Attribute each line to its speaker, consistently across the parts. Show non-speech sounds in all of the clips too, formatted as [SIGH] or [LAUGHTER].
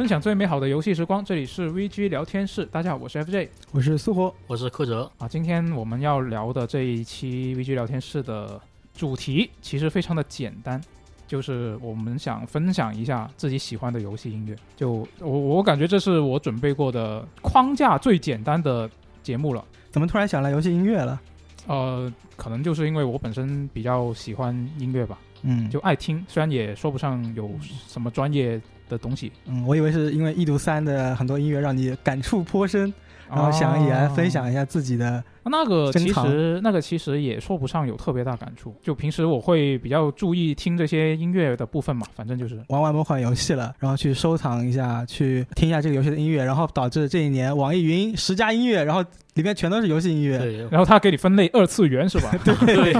Speaker 1: 分享最美好的游戏时光，这里是 VG 聊天室。大家好，我是 FJ
Speaker 2: 我是苏活，
Speaker 3: 我是柯哲，
Speaker 1: 啊。今天我们要聊的这一期 VG 聊天室的主题其实非常的简单，就是我们想分享一下自己喜欢的游戏音乐。就我我感觉这是我准备过的框架最简单的节目了。
Speaker 2: 怎么突然想来游戏音乐了？
Speaker 1: 呃，可能就是因为我本身比较喜欢音乐吧，
Speaker 2: 嗯，
Speaker 1: 就爱听，虽然也说不上有什么专业的东西，
Speaker 2: 嗯，我以为是因为《一读三》的很多音乐让你感触颇深，然后想也来分享一下自己的。
Speaker 1: 那个其实那个其实也说不上有特别大感触，就平时我会比较注意听这些音乐的部分嘛，反正就是
Speaker 2: 玩完某款游戏了，然后去收藏一下，去听一下这个游戏的音乐，然后导致这一年网易云十佳音乐，然后里面全都是游戏音乐。
Speaker 1: 然后他给你分类二次元是吧？[LAUGHS]
Speaker 3: 对，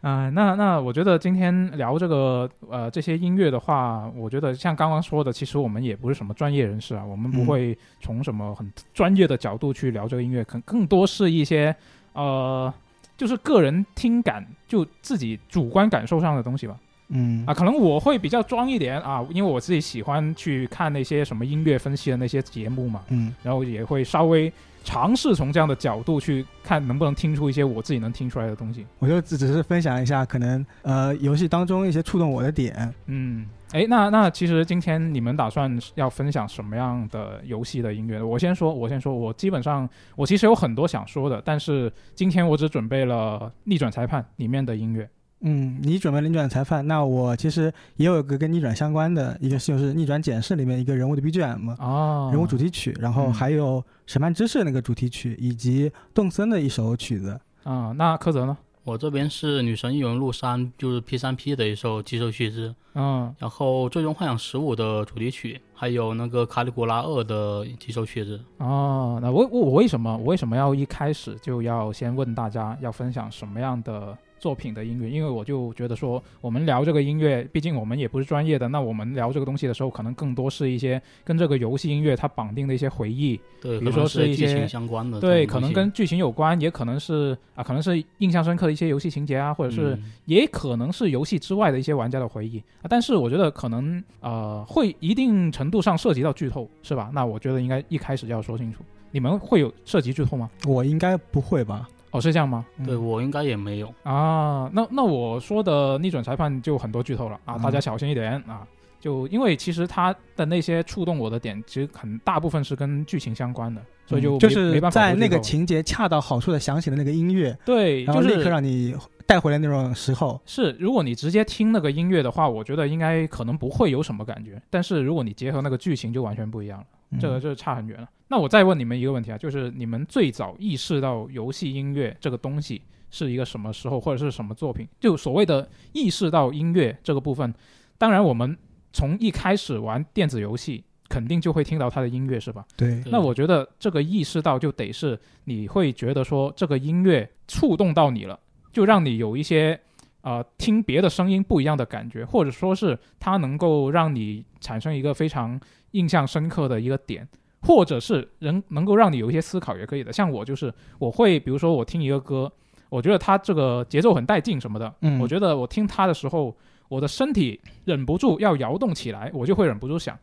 Speaker 1: 啊、那那我觉得今天聊这个呃这些音乐的话，我觉得像刚刚说的，其实我们也不是什么专业人士啊，我们不
Speaker 2: 嗯。
Speaker 1: 会从什么很专业的角度去聊这个音乐，可能更多是一些呃就是个人听感，就自己主观感受上的东西吧。
Speaker 2: 嗯。
Speaker 1: 啊，可能我会比较装一点啊，因为我自己喜欢去看那些什么音乐分析的那些节目嘛，
Speaker 2: 嗯。
Speaker 1: 然后也会稍微尝试从这样的角度去看，能不能听出一些我自己能听出来的东西。
Speaker 2: 我就只只是分享一下，可能呃游戏当中一些触动我的点。
Speaker 1: 嗯，哎，那那其实今天你们打算要分享什么样的游戏的音乐？我先说，我先说，我基本上我其实有很多想说的，但是今天我只准备了《逆转裁判》里面的音乐。
Speaker 2: 嗯，你准备了逆转裁判，那我其实也有一个跟逆转相关的一个，就是逆转检视里面一个人物的 BGM。
Speaker 1: 哦，
Speaker 2: 人物主题曲，然后
Speaker 1: 嗯
Speaker 2: 还有审判之士那个主题曲，以及动森的一首曲子。
Speaker 1: 啊、那柯泽呢？
Speaker 3: 我这边是《女神异闻录三》，就是 P 三 P 的一首几首曲子，
Speaker 1: 嗯
Speaker 3: 然后《最终幻想十五》的主题曲，还有那个《卡里古拉二》的几首曲子。
Speaker 1: 哦，那我我我为什么我为什么要一开始就要先问大家要分享什么样的作品的音乐？因为我就觉得说，我们聊这个音乐，毕竟我们也不是专业的，那我们聊这个东西的时候，可能更多是一些跟这个游戏音乐它绑定的一些回忆，
Speaker 3: 对，
Speaker 1: 比如说是一些
Speaker 3: 剧情相关的
Speaker 1: 对，可能跟剧情有关，也可能是啊，可能是印象深刻的一些游戏情节啊，或者是、
Speaker 3: 嗯
Speaker 1: 也可能是游戏之外的一些玩家的回忆啊。但是我觉得可能呃会一定程度上涉及到剧透，是吧？那我觉得应该一开始就要说清楚，你们会有涉及剧透吗？
Speaker 2: 我应该不会吧？
Speaker 1: 哦，是这样吗？
Speaker 3: 对
Speaker 2: 嗯
Speaker 3: 我应该也没有。
Speaker 1: 啊，那那我说的逆转裁判就很多剧透了啊，
Speaker 2: 嗯
Speaker 1: 大家小心一点啊。就因为其实他的那些触动我的点，其实很大部分是跟剧情相关的，所以就、
Speaker 2: 嗯就是
Speaker 1: 没办法
Speaker 2: 在那个情节恰到好处的响起的那个音乐，
Speaker 1: 对，就是
Speaker 2: 立刻让你带回来那种时候。
Speaker 1: 是，如果你直接听那个音乐的话，我觉得应该可能不会有什么感觉。但是如果你结合那个剧情，就完全不一样了，
Speaker 2: 嗯
Speaker 1: 这个就差很远了。那我再问你们一个问题啊，就是你们最早意识到游戏音乐这个东西是一个什么时候，或者是什么作品？就所谓的意识到音乐这个部分，当然我们从一开始玩电子游戏，肯定就会听到它的音乐，是吧？
Speaker 2: 对，
Speaker 3: 对
Speaker 1: 那我觉得这个意识到就得是你会觉得说这个音乐触动到你了，就让你有一些呃听别的声音不一样的感觉，或者说是它能够让你产生一个非常印象深刻的一个点，或者是人能够让你有一些思考也可以的。像我就是我会比如说我听一个歌，我觉得它这个节奏很带劲什么的，
Speaker 2: 嗯
Speaker 1: 我觉得我听它的时候，我的身体忍不住要摇动起来，我就会忍不住想，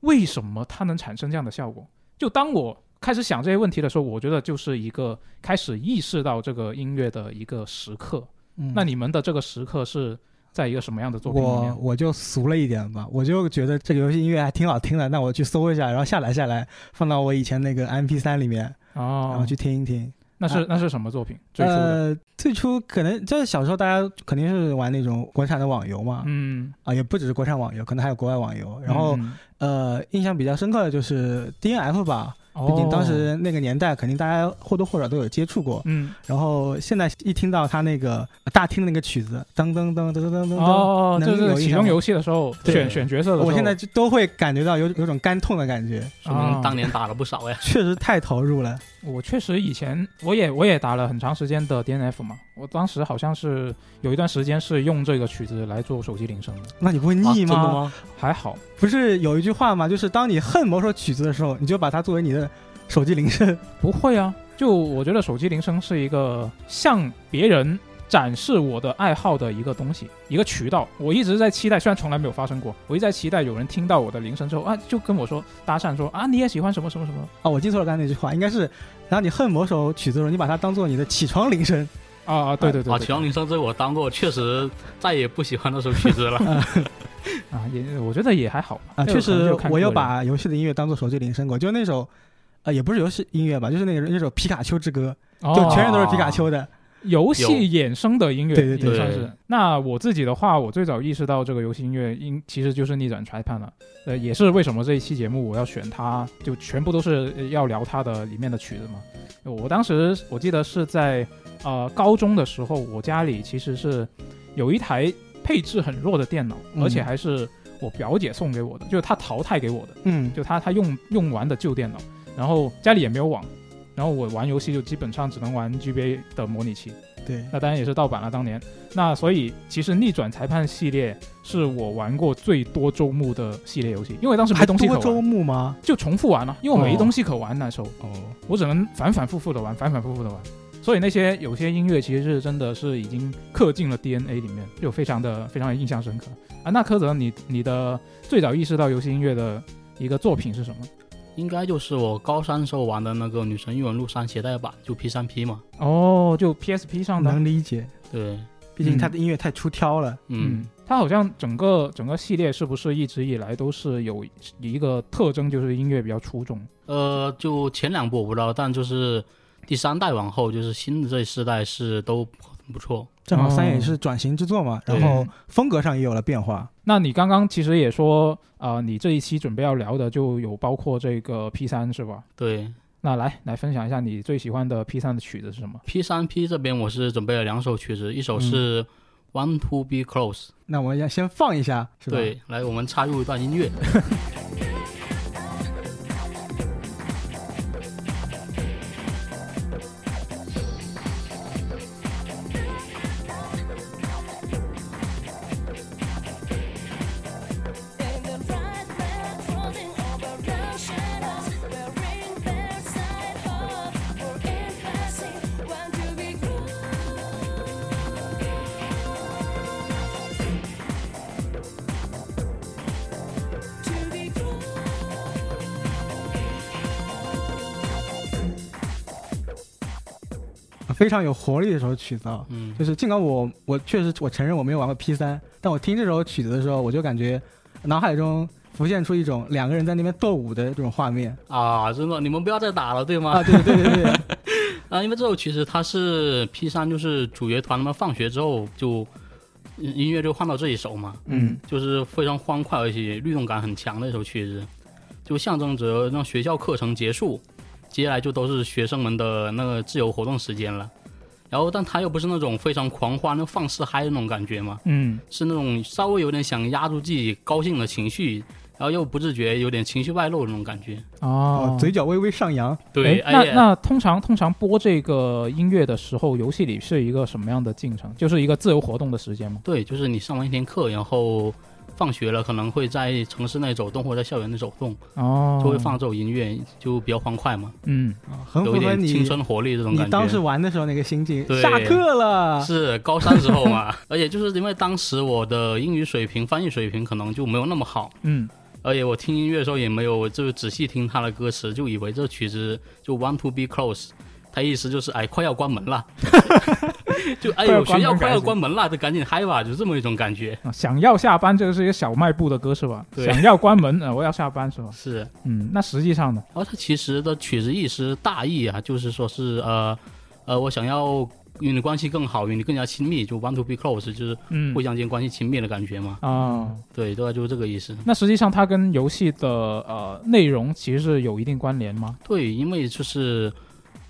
Speaker 1: 为什么它能产生这样的效果？就当我开始想这些问题的时候，我觉得就是一个开始意识到这个音乐的一个时刻。
Speaker 2: 嗯
Speaker 1: 那你们的这个时刻是在一个什么样的作品里面？
Speaker 2: 我就俗了一点吧，我就觉得这个游戏音乐还挺好听的，那我去搜一下，然后下载下来，放到我以前那个 MP 三里面，然
Speaker 1: 哦
Speaker 2: 后，去听一听。
Speaker 1: 那是那是什么作品？最初？
Speaker 2: 呃，最初可能就是小时候大家肯定是玩那种国产的网游嘛，
Speaker 1: 嗯，
Speaker 2: 啊，也不只是国产网游，可能还有国外网游。然后、
Speaker 1: 嗯
Speaker 2: 呃，印象比较深刻的就是 DNF 吧，
Speaker 1: 哦
Speaker 2: 毕竟当时那个年代，肯定大家或多或少都有接触过。
Speaker 1: 嗯
Speaker 2: 然后现在一听到他那个大厅的那个曲子，噔噔噔噔噔噔噔，
Speaker 1: 哦，就是启动游戏的时候选选角色的时候，
Speaker 2: 我现在就都会感觉到有有种肝痛的感觉，
Speaker 3: 说明当年打了不少呀。
Speaker 2: 确实太投入了。
Speaker 1: 我确实以前我也我也打了很长时间的 DNF 嘛，我当时好像是有一段时间是用这个曲子来做手机铃声的，
Speaker 2: 那你不会
Speaker 3: 啊
Speaker 2: 腻吗？
Speaker 1: 还好。
Speaker 2: 不是有一句话吗？就是当你恨某首曲子的时候，你就把它作为你的手机铃声。
Speaker 1: 不会啊，就我觉得手机铃声是一个向别人展示我的爱好的一个东西，一个渠道。我一直在期待，虽然从来没有发生过，我一直在期待有人听到我的铃声之后啊，就跟我说搭讪说啊，你也喜欢什么什么什么
Speaker 2: 啊，我记错了刚才那句话，应该是，然后你恨某首曲子的时候，你把它当做你的起床铃声。
Speaker 1: 啊啊，对对对
Speaker 3: 起床铃声这我当过，确实再也不喜欢那首曲子了。[LAUGHS]
Speaker 1: 啊，也我觉得也还好吧
Speaker 2: 啊，确实我有把游戏的音乐当做手机铃声过，就那首，呃，也不是游戏音乐吧，就是那个那首皮卡丘之歌，就全人都是皮卡丘的。
Speaker 1: 游戏衍生的音乐，
Speaker 2: 对对对
Speaker 3: 对
Speaker 1: 也算是。那我自己的话，我最早意识到这个游戏音乐应其实就是逆转裁判了。呃，也是为什么这一期节目我要选它，就全部都是呃要聊它的里面的曲子嘛。我当时我记得是在呃高中的时候，我家里其实是有一台配置很弱的电脑，
Speaker 2: 嗯
Speaker 1: 而且还是我表姐送给我的，就是她淘汰给我的。
Speaker 2: 嗯，
Speaker 1: 就她她用用完的旧电脑，然后家里也没有网，然后我玩游戏就基本上只能玩 GBA 的模拟器，
Speaker 2: 对，
Speaker 1: 那当然也是盗版了当年。那所以其实逆转裁判系列是我玩过最多周目的系列游戏，因为当时没东西可玩，
Speaker 2: 目吗？
Speaker 1: 就重复玩了，因为我没
Speaker 2: 哦
Speaker 1: 东西可玩那时候，
Speaker 2: 哦，
Speaker 1: 我只能反反复复的玩，反反复复的玩。所以那些有些音乐其实是真的是已经刻进了 DNA 里面，就非常的非常的印象深刻啊。那柯泽，你你的最早意识到游戏音乐的一个作品是什么？
Speaker 3: 应该就是我高三时候玩的那个《女神异闻录三》携带版，就 P 三 P 嘛。
Speaker 1: 哦，就 PSP 上的，
Speaker 2: 能理解，
Speaker 3: 对，
Speaker 2: 毕竟它的音乐太出挑了。
Speaker 3: 嗯，
Speaker 1: 它好像整个整个系列是不是一直以来都是有一个特征，就是音乐比较出众？
Speaker 3: 呃，就前两部我不知道，但就是第三代往后，就是新的这四代是都很不错。
Speaker 2: 正好三
Speaker 1: 哦
Speaker 2: 也是转型之作嘛，
Speaker 3: 对
Speaker 2: 然后风格上也有了变化。
Speaker 1: 那你刚刚其实也说，啊，你这一期准备要聊的就有包括这个 P 三是吧？
Speaker 3: 对
Speaker 1: 那来来分享一下你最喜欢的 P 三的曲子是什么
Speaker 3: ？，P 三 P 这边我是准备了两首曲子，一首是 One to Be Close，、
Speaker 2: 那我们要先放一下，是吧？，
Speaker 3: 对，来我们插入一段音乐。[LAUGHS]
Speaker 2: 非常有活力的一首曲子啊。
Speaker 3: 嗯，
Speaker 2: 就是尽管我我确实我承认我没有玩过 P 三，但我听这首曲子的时候，我就感觉脑海中浮现出一种两个人在那边斗舞的这种画面
Speaker 3: 啊，真的，你们不要再打了，对吗？
Speaker 2: 啊！对对对对对，[LAUGHS]
Speaker 3: 啊，因为这首曲子它是 P 三就是主角团他们放学之后就嗯音乐就换到这一首嘛，
Speaker 2: 嗯，
Speaker 3: 就是非常欢快而且律动感很强的一首曲子，就象征着让学校课程结束，接下来就都是学生们的那个自由活动时间了。然后，但他又不是那种非常狂欢、那放肆嗨的那种感觉嘛，
Speaker 1: 嗯，
Speaker 3: 是那种稍微有点想压住自己高兴的情绪，然后又不自觉有点情绪外露的那种感觉。
Speaker 1: 哦
Speaker 2: 哦，，嘴角微微上扬，
Speaker 3: 对，
Speaker 1: 诶那
Speaker 3: 哎
Speaker 1: 那通常通常播这个音乐的时候，游戏里是一个什么样的进程？就是一个自由活动的时间吗？
Speaker 3: 对，就是你上完一天课，然后放学了，可能会在城市内走动或者在校园内走动，
Speaker 1: 哦，
Speaker 3: 就会放这种音乐，就比较欢快嘛，
Speaker 1: 嗯，
Speaker 3: 有一点
Speaker 2: 符合你
Speaker 3: 青春活力这种感觉。
Speaker 2: 你当时玩的时候那个心情。
Speaker 3: 对
Speaker 2: 下课了，
Speaker 3: 是高三时候嘛，[LAUGHS] 而且就是因为当时我的英语水平、翻译水平可能就没有那么好，
Speaker 1: 嗯，
Speaker 3: 而且我听音乐的时候也没有就仔细听他的歌词，就以为这曲子就 Want to be close，他意思就是哎快要关门了，[LAUGHS] [LAUGHS] 就哎呦学校快要
Speaker 1: 关门
Speaker 3: 了，就赶紧嗨吧，就这么一种感觉。
Speaker 1: 啊想要下班，这个是一个小卖部的歌是吧？
Speaker 3: 对
Speaker 1: 想要关门，呃，我要下班是吧？
Speaker 3: 是，
Speaker 1: 嗯，那实际上呢？
Speaker 3: 然后它其实的曲子意思大意啊，就是说是呃呃，我想要与你关系更好，与你更加亲密，就 want to be close，就是
Speaker 1: 嗯
Speaker 3: 互相间关系亲密的感觉嘛。
Speaker 1: 啊，
Speaker 3: 对，大概就是这个意思。
Speaker 1: 那实际上它跟游戏的呃内容其实是有一定关联吗？
Speaker 3: 对，因为就是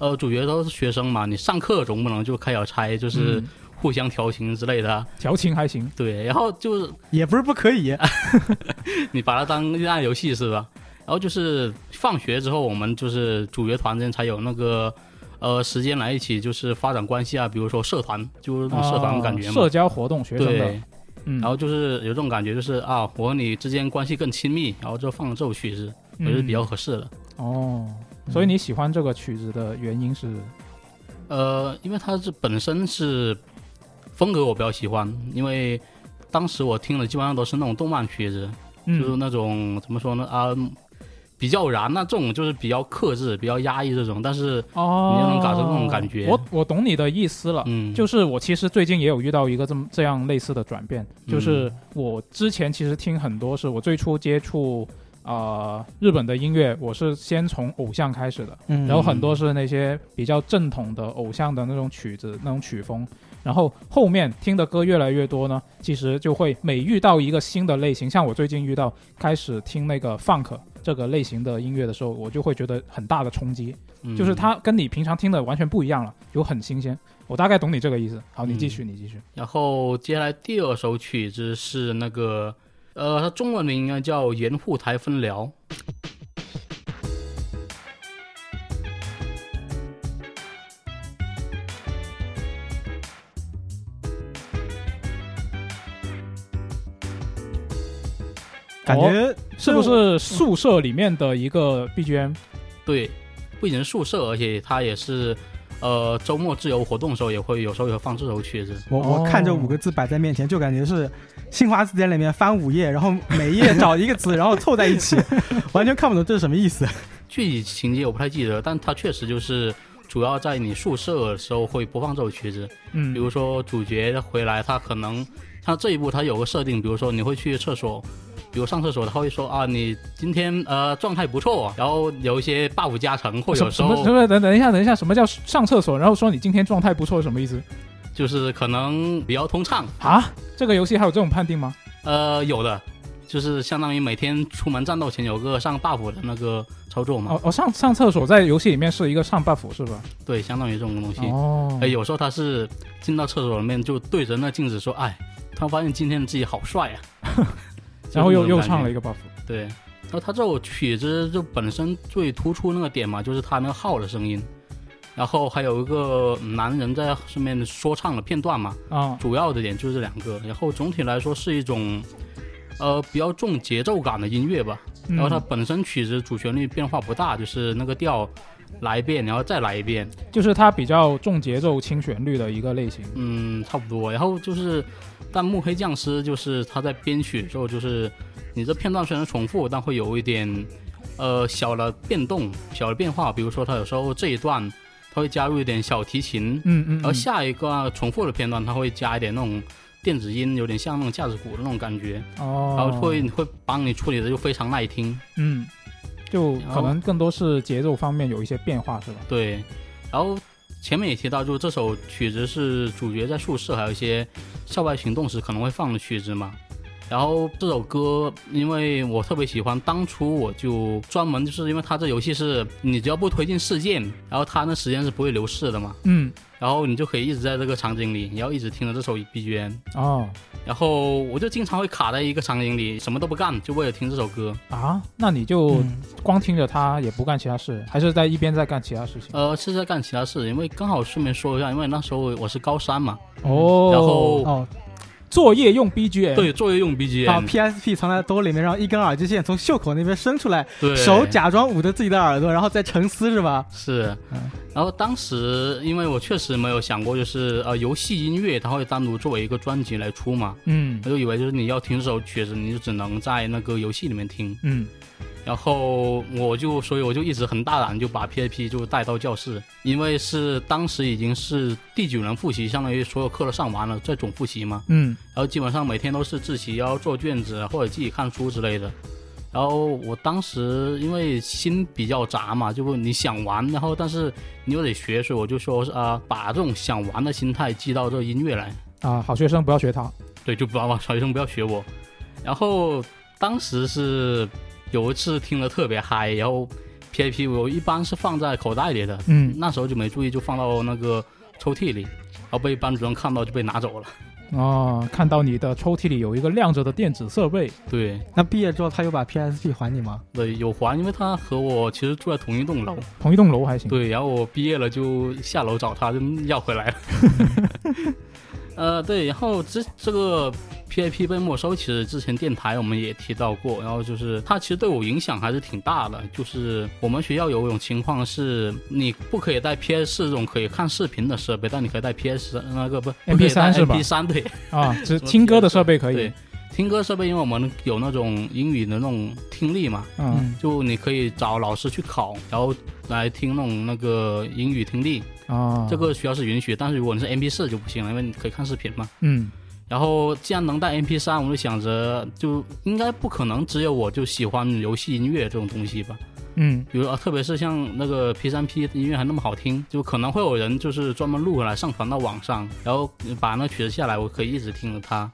Speaker 3: 呃，主角都是学生嘛，你上课总不能就开小差，就是
Speaker 1: 嗯
Speaker 3: 互相调情之类的啊。
Speaker 1: 调情还行，
Speaker 3: 对，然后就是
Speaker 2: 也不是不可以。[LAUGHS]
Speaker 3: 你把它当恋爱游戏是吧？然后就是放学之后，我们就是主角团之间才有那个呃时间来一起就是发展关系啊，比如说社团，就是那种社团的感觉嘛。
Speaker 1: 啊社交活动，学生的
Speaker 3: 对，，
Speaker 1: 嗯，
Speaker 3: 然后就是有这种感觉，就是啊，我和你之间关系更亲密，然后就放这首曲子，我觉得比较
Speaker 1: 嗯
Speaker 3: 合适的。
Speaker 1: 哦，所以你喜欢这个曲子的原因是
Speaker 3: 呃，因为它是本身是风格我比较喜欢，因为当时我听的基本上都是那种动漫曲子，就是
Speaker 1: 嗯，
Speaker 3: 那种怎么说呢啊，比较燃那这种就是比较克制、比较压抑这种，但是
Speaker 1: 哦，
Speaker 3: 你就能感受那种感觉
Speaker 1: 我我懂你的意思了。
Speaker 3: 嗯，
Speaker 1: 就是我其实最近也有遇到一个这么这样类似的转变，
Speaker 3: 嗯
Speaker 1: 就是我之前其实听很多是我最初接触啊、呃日本的音乐，我是先从偶像开始的，
Speaker 2: 嗯。
Speaker 1: 然后很多是那些比较正统的偶像的那种曲子、那种曲风，然后后面听的歌越来越多呢，其实就会每遇到一个新的类型，像我最近遇到开始听那个 funk 这个类型的音乐的时候，我就会觉得很大的冲击，
Speaker 3: 嗯。
Speaker 1: 就是它跟你平常听的完全不一样了，就很新鲜。我大概懂你这个意思。好，你继续，你继续。
Speaker 3: 然后接下来第二首曲子是那个，呃，它中文名应该叫《盐户台分疗》。
Speaker 2: 感觉
Speaker 1: 是不是宿舍里面的一个 BGM？
Speaker 3: 对，不仅是宿舍，而且它也是，呃，周末自由活动的时候也会有时候也会放这首曲子。
Speaker 2: 我我看这五个字摆在面前，就感觉是新华字典里面翻五页，然后每一页找一个词，然后凑在一起，[LAUGHS] 完全看不懂这是什么意思。
Speaker 3: 具体情节我不太记得，但它确实就是主要在你宿舍的时候会播放这首曲子。
Speaker 1: 嗯，
Speaker 3: 比如说主角回来，他可能他这一步他有个设定，比如说你会去厕所，比如上厕所，他会说啊，你今天呃状态不错，然后有一些 buff 加成，或
Speaker 1: 什
Speaker 3: 有时候
Speaker 1: 什么什么？等等一下，等一下，什么叫上厕所？然后说你今天状态不错，什么意思
Speaker 3: 就是可能比较通畅。
Speaker 1: 啊？这个游戏还有这种判定吗？
Speaker 3: 呃，有的，就是相当于每天出门战斗前有个上 buff 的那个操作嘛，
Speaker 1: 哦哦，上上厕所在游戏里面是一个上 buff 是吧？
Speaker 3: 对，相当于这种东西。
Speaker 1: 哦
Speaker 3: 哎，，有时候他是进到厕所里面就对着那镜子说，哎，突然发现今天自己好帅啊，[LAUGHS]
Speaker 1: 然后又又唱了一个 buff。
Speaker 3: 对，然后他这首曲子就本身最突出那个点嘛，就是他那个号的声音，然后还有一个男人在上面说唱的片段嘛，
Speaker 1: 啊，
Speaker 3: 主要的点就是这两个。然后总体来说是一种，呃，比较重节奏感的音乐吧。
Speaker 1: 嗯
Speaker 3: 然后它本身曲子主旋律变化不大，就是那个调来一遍，然后再来一遍，
Speaker 1: 就是它比较重节奏、轻旋律的一个类型。
Speaker 3: 嗯，差不多。然后就是，但幕黑匠师就是他在编曲的时候，就是你这片段虽然重复，但会有一点呃小的变动、小的变化。比如说，他有时候这一段他会加入一点小提琴，
Speaker 1: 嗯嗯，
Speaker 3: 而
Speaker 1: 嗯
Speaker 3: 下一个重复的片段他会加一点那种电子音，有点像那种架子鼓的那种感觉，
Speaker 1: 哦，
Speaker 3: 然后会会帮你处理的就非常耐听。
Speaker 1: 嗯，就可能更多是节奏方面有一些变化，是吧？
Speaker 3: 对，然后前面也提到，就是这首曲子是主角在宿舍还有一些校外行动时可能会放的曲子嘛。然后这首歌，因为我特别喜欢，当初我就专门就是因为它这游戏是你只要不推进事件，然后它那时间是不会流逝的嘛，
Speaker 1: 嗯，
Speaker 3: 然后你就可以一直在这个场景里，你要一直听着这首 BGM，
Speaker 1: 哦
Speaker 3: 然后我就经常会卡在一个场景里，什么都不干，就为了听这首歌。
Speaker 1: 啊，那你就
Speaker 2: 嗯
Speaker 1: 光听着它也不干其他事，还是在一边在干其他事情？
Speaker 3: 呃，是在干其他事，因为刚好顺便说一下，因为那时候我是高三嘛，
Speaker 1: 哦，
Speaker 3: 然后
Speaker 2: 哦，
Speaker 1: 作业用 BGM，
Speaker 3: 对，作业用
Speaker 2: BGM，PSP 藏在兜里面，然后一根耳机线从袖口那边伸出来，
Speaker 3: 对，
Speaker 2: 手假装捂着自己的耳朵，然后再沉思是吧？
Speaker 3: 是。
Speaker 2: 嗯，
Speaker 3: 然后当时因为我确实没有想过，就是呃游戏音乐它会单独作为一个专辑来出嘛，
Speaker 1: 嗯。
Speaker 3: 我就以为就是你要听这首曲子，你就只能在那个游戏里面听。
Speaker 1: 嗯
Speaker 3: 然后我就所以我就一直很大胆就把 PAP 就带到教室，因为是当时已经是第九轮复习，相当于所有课都上完了，在总复习嘛。
Speaker 1: 嗯
Speaker 3: 然后基本上每天都是自习，要做卷子或者自己看书之类的。然后我当时因为心比较杂嘛，就你想玩，然后但是你又得学，所以我就说是啊、把这种想玩的心态记到这个音乐来。
Speaker 1: 啊，好学生不要学他。
Speaker 3: 对，就不要小学生不要学我。然后当时是有一次听得特别嗨，然后 PAP 我一般是放在口袋里的，
Speaker 1: 嗯
Speaker 3: 那时候就没注意，就放到那个抽屉里，然后被班主任看到就被拿走了。
Speaker 1: 哦，看到你的抽屉里有一个亮着的电子设备，
Speaker 3: 对
Speaker 2: 那毕业之后他有把 PSP 还你吗？
Speaker 3: 对，有还，因为他和我其实住在同一栋楼。
Speaker 1: 同一栋楼还行。
Speaker 3: 对，然后我毕业了就下楼找他，就要回来了。[LAUGHS] 呃，对，然后这这个 PAP 被没收，其实之前电台我们也提到过，然后就是它其实对我影响还是挺大的。就是我们学校有一种情况是，你不可以带 PS 这种可以看视频的设备，但你可以带 PS 那个不
Speaker 1: MP 三是吧
Speaker 3: ？MP 三对。
Speaker 1: 啊，[LAUGHS] 只听歌的设备可以。
Speaker 3: 对，，听歌设备，因为我们有那种英语的那种听力嘛，
Speaker 1: 嗯。
Speaker 3: 就你可以找老师去考，然后来听那种那个英语听力，
Speaker 1: 啊，
Speaker 3: 这个学校是允许，但是如果你是 MP 四就不行了，因为你可以看视频嘛。
Speaker 1: 嗯
Speaker 3: 然后既然能带 MP 三，我就想着就应该不可能只有我就喜欢游戏音乐这种东西吧。
Speaker 1: 嗯
Speaker 3: 比如啊，特别是像那个 P 三 P 音乐还那么好听，就可能会有人就是专门录回来上传到网上，然后把那曲子下来，我可以一直听着它。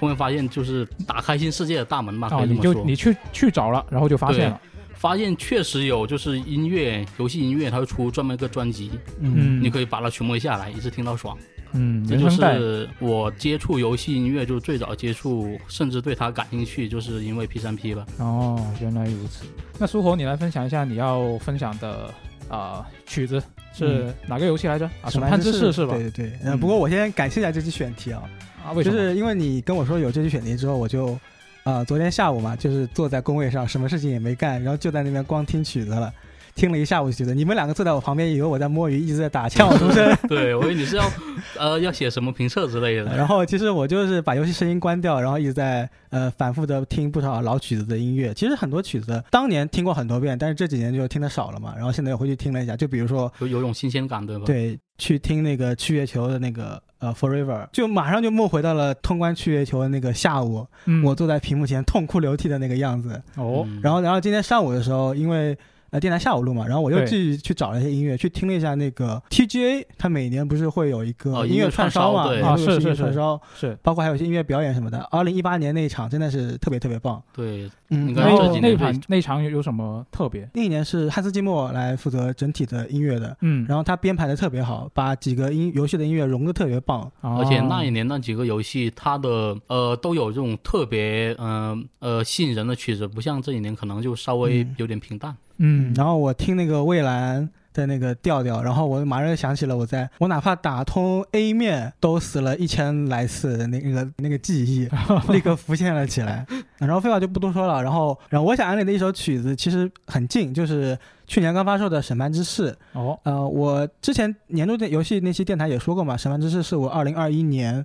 Speaker 3: 后面发现就是打开新世界的大门吧，可
Speaker 1: 啊，你
Speaker 3: 以这么说。
Speaker 1: 就你去去找了，然后就发现了，
Speaker 3: 发现确实有，就是音乐游戏音乐，它会出专门一个专辑，
Speaker 1: 嗯，
Speaker 3: 你可以把它全部下来，一直听到爽。
Speaker 1: 嗯，
Speaker 3: 这就是我接触游戏音乐，就是最早接触，甚至对它感兴趣，就是因为 P 三 P 吧。
Speaker 1: 哦，原来如此。那苏红，你来分享一下你要分享的啊、曲子是哪个游戏来着？啊，审判之誓是吧？
Speaker 2: 对对对。呃，
Speaker 1: 嗯
Speaker 2: 不过我先感谢一下这期选题啊，
Speaker 1: 啊，为什么？
Speaker 2: 就是因为你跟我说有这期选题之后，我就，呃，昨天下午嘛，就是坐在工位上，什么事情也没干，然后就在那边光听曲子了。听了一下午曲子，你们两个坐在我旁边，以为我在摸鱼，一直在打枪是不是。
Speaker 3: 对，[LAUGHS] 我以为你是要呃要写什么评测之类的。
Speaker 2: 然后其实我就是把游戏声音关掉，然后一直在呃反复的听不少老曲子的音乐。其实很多曲子当年听过很多遍，但是这几年就听的少了嘛。然后现在又回去听了一下，就比如说
Speaker 3: 有有种新鲜感，对吧？，
Speaker 2: 对，去听那个去月球的那个呃 Forever，就马上就梦回到了通关去月球的那个下午，
Speaker 1: 嗯，
Speaker 2: 我坐在屏幕前痛哭流涕的那个样子。
Speaker 1: 哦，
Speaker 3: 嗯、
Speaker 2: 然后然后今天上午的时候，因为呃电台下午录嘛，然后我又
Speaker 1: 对
Speaker 2: 继续去找了一些音乐，去听了一下那个 TGA，它每年不是会有一个
Speaker 3: 哦
Speaker 2: 音乐串烧嘛，
Speaker 3: 音乐串烧对
Speaker 1: 是是是
Speaker 2: 音乐串烧，
Speaker 1: 是。
Speaker 2: 包括还有一些音乐表演什么的。二零一八年那一场真的是特别特别棒，
Speaker 3: 对，
Speaker 2: 嗯，
Speaker 3: 应该
Speaker 2: 然后
Speaker 3: 这几年
Speaker 1: 那盘那场有有什么特别？
Speaker 2: 那一年是汉斯季默来负责整体的音乐的，
Speaker 1: 嗯，
Speaker 2: 然后他编排的特别好，把几个音游戏的音乐融的特别棒。
Speaker 3: 而且那一年那几个游戏，它的呃都有这种特别嗯呃吸引人的曲子，不像这几年可能就稍微
Speaker 2: 嗯
Speaker 3: 有点平淡。
Speaker 1: 嗯，
Speaker 2: 然后我听那个蔚蓝的那个调调，然后我马上就想起了我在我哪怕打通 A 面都死了一千来次的那那个那个记忆，[LAUGHS] 立刻浮现了起来。然后废话就不多说了，然后然后我想安利的一首曲子其实很近，就是去年刚发售的《审判之誓》。
Speaker 1: 哦，
Speaker 2: 呃，我之前年度电游戏那期电台也说过嘛，《审判之誓》是我二零二一年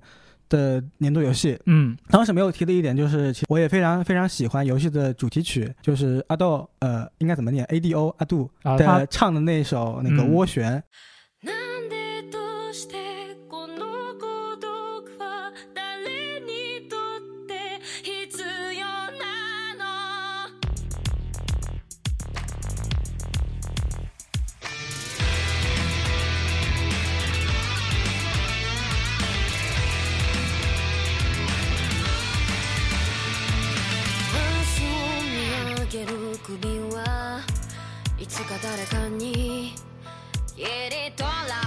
Speaker 2: 的年度游戏。
Speaker 1: 嗯
Speaker 2: 当时没有提的一点就是，其实我也非常非常喜欢游戏的主题曲，就是阿豆，呃，应该怎么念？A D O 阿杜
Speaker 1: 啊，他
Speaker 2: 的唱的那首那个
Speaker 1: 嗯
Speaker 2: 涡旋。
Speaker 4: なつか誰かに。切り取ら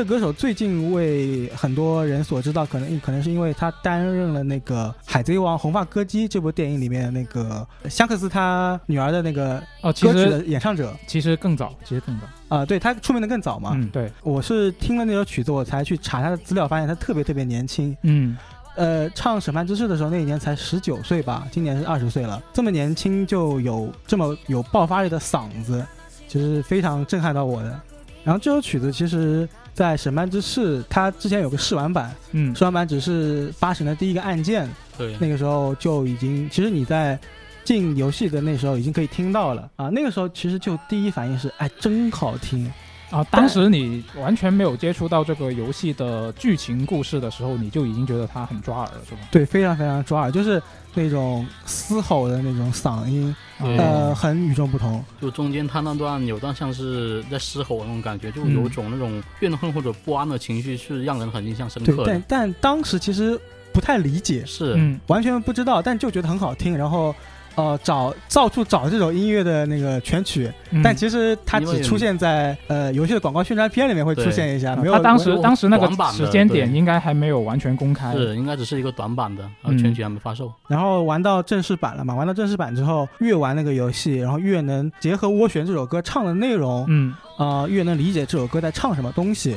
Speaker 2: 这歌手最近为很多人所知道，可能可能是因为他担任了那个《海贼王：红发歌姬》这部电影里面的那个香克斯他女儿的那个
Speaker 1: 哦，其实
Speaker 2: 歌曲的演唱者
Speaker 1: 其实更早，其实更早。
Speaker 2: 啊、对他出名的更早嘛。
Speaker 1: 嗯，对，
Speaker 2: 我是听了那首曲子，我才去查他的资料，发现他特别特别年轻。
Speaker 1: 嗯
Speaker 2: 呃，唱《审判之誓》的时候，那一年才十九岁吧，今年是二十岁了。这么年轻就有这么有爆发力的嗓子，其实非常震撼到我的。然后这首曲子其实在《审判之誓》，它之前有个试玩版，
Speaker 1: 嗯
Speaker 2: 试玩版只是八神的第一个按键，
Speaker 3: 对，
Speaker 2: 那个时候就已经，其实你在进游戏的那时候已经可以听到了啊。那个时候其实就第一反应是，哎，真好听。
Speaker 1: 啊，当时你完全没有接触到这个游戏的剧情故事的时候，你就已经觉得它很抓耳了，是吗？
Speaker 2: 对，非常非常抓耳，就是那种嘶吼的那种嗓音，
Speaker 3: 对
Speaker 2: 呃，很与众不同。
Speaker 3: 就中间他那段有段像是在嘶吼的那种感觉，就
Speaker 1: 嗯
Speaker 3: 有种那种怨恨或者不安的情绪，是让人很印象深，刻的
Speaker 2: 但。但当时其实不太理解，
Speaker 3: 是，
Speaker 1: 嗯
Speaker 2: 完全不知道，但就觉得很好听，然后。呃，找到处找这首音乐的那个全曲，
Speaker 1: 嗯
Speaker 2: 但其实它只出现在呃游戏的广告宣传片里面会出现一下，没有。
Speaker 1: 啊他当时当时那个
Speaker 3: 短版的
Speaker 1: 时间点
Speaker 3: 对
Speaker 1: 应该还没有完全公开。
Speaker 3: 是应该只是一个短版的，然后
Speaker 1: 嗯
Speaker 3: 全曲还没发售。
Speaker 2: 然后玩到正式版了嘛？玩到正式版之后，越玩那个游戏，然后越能结合《涡旋》这首歌唱的内容，
Speaker 1: 嗯
Speaker 2: 啊、越能理解这首歌在唱什么东西。《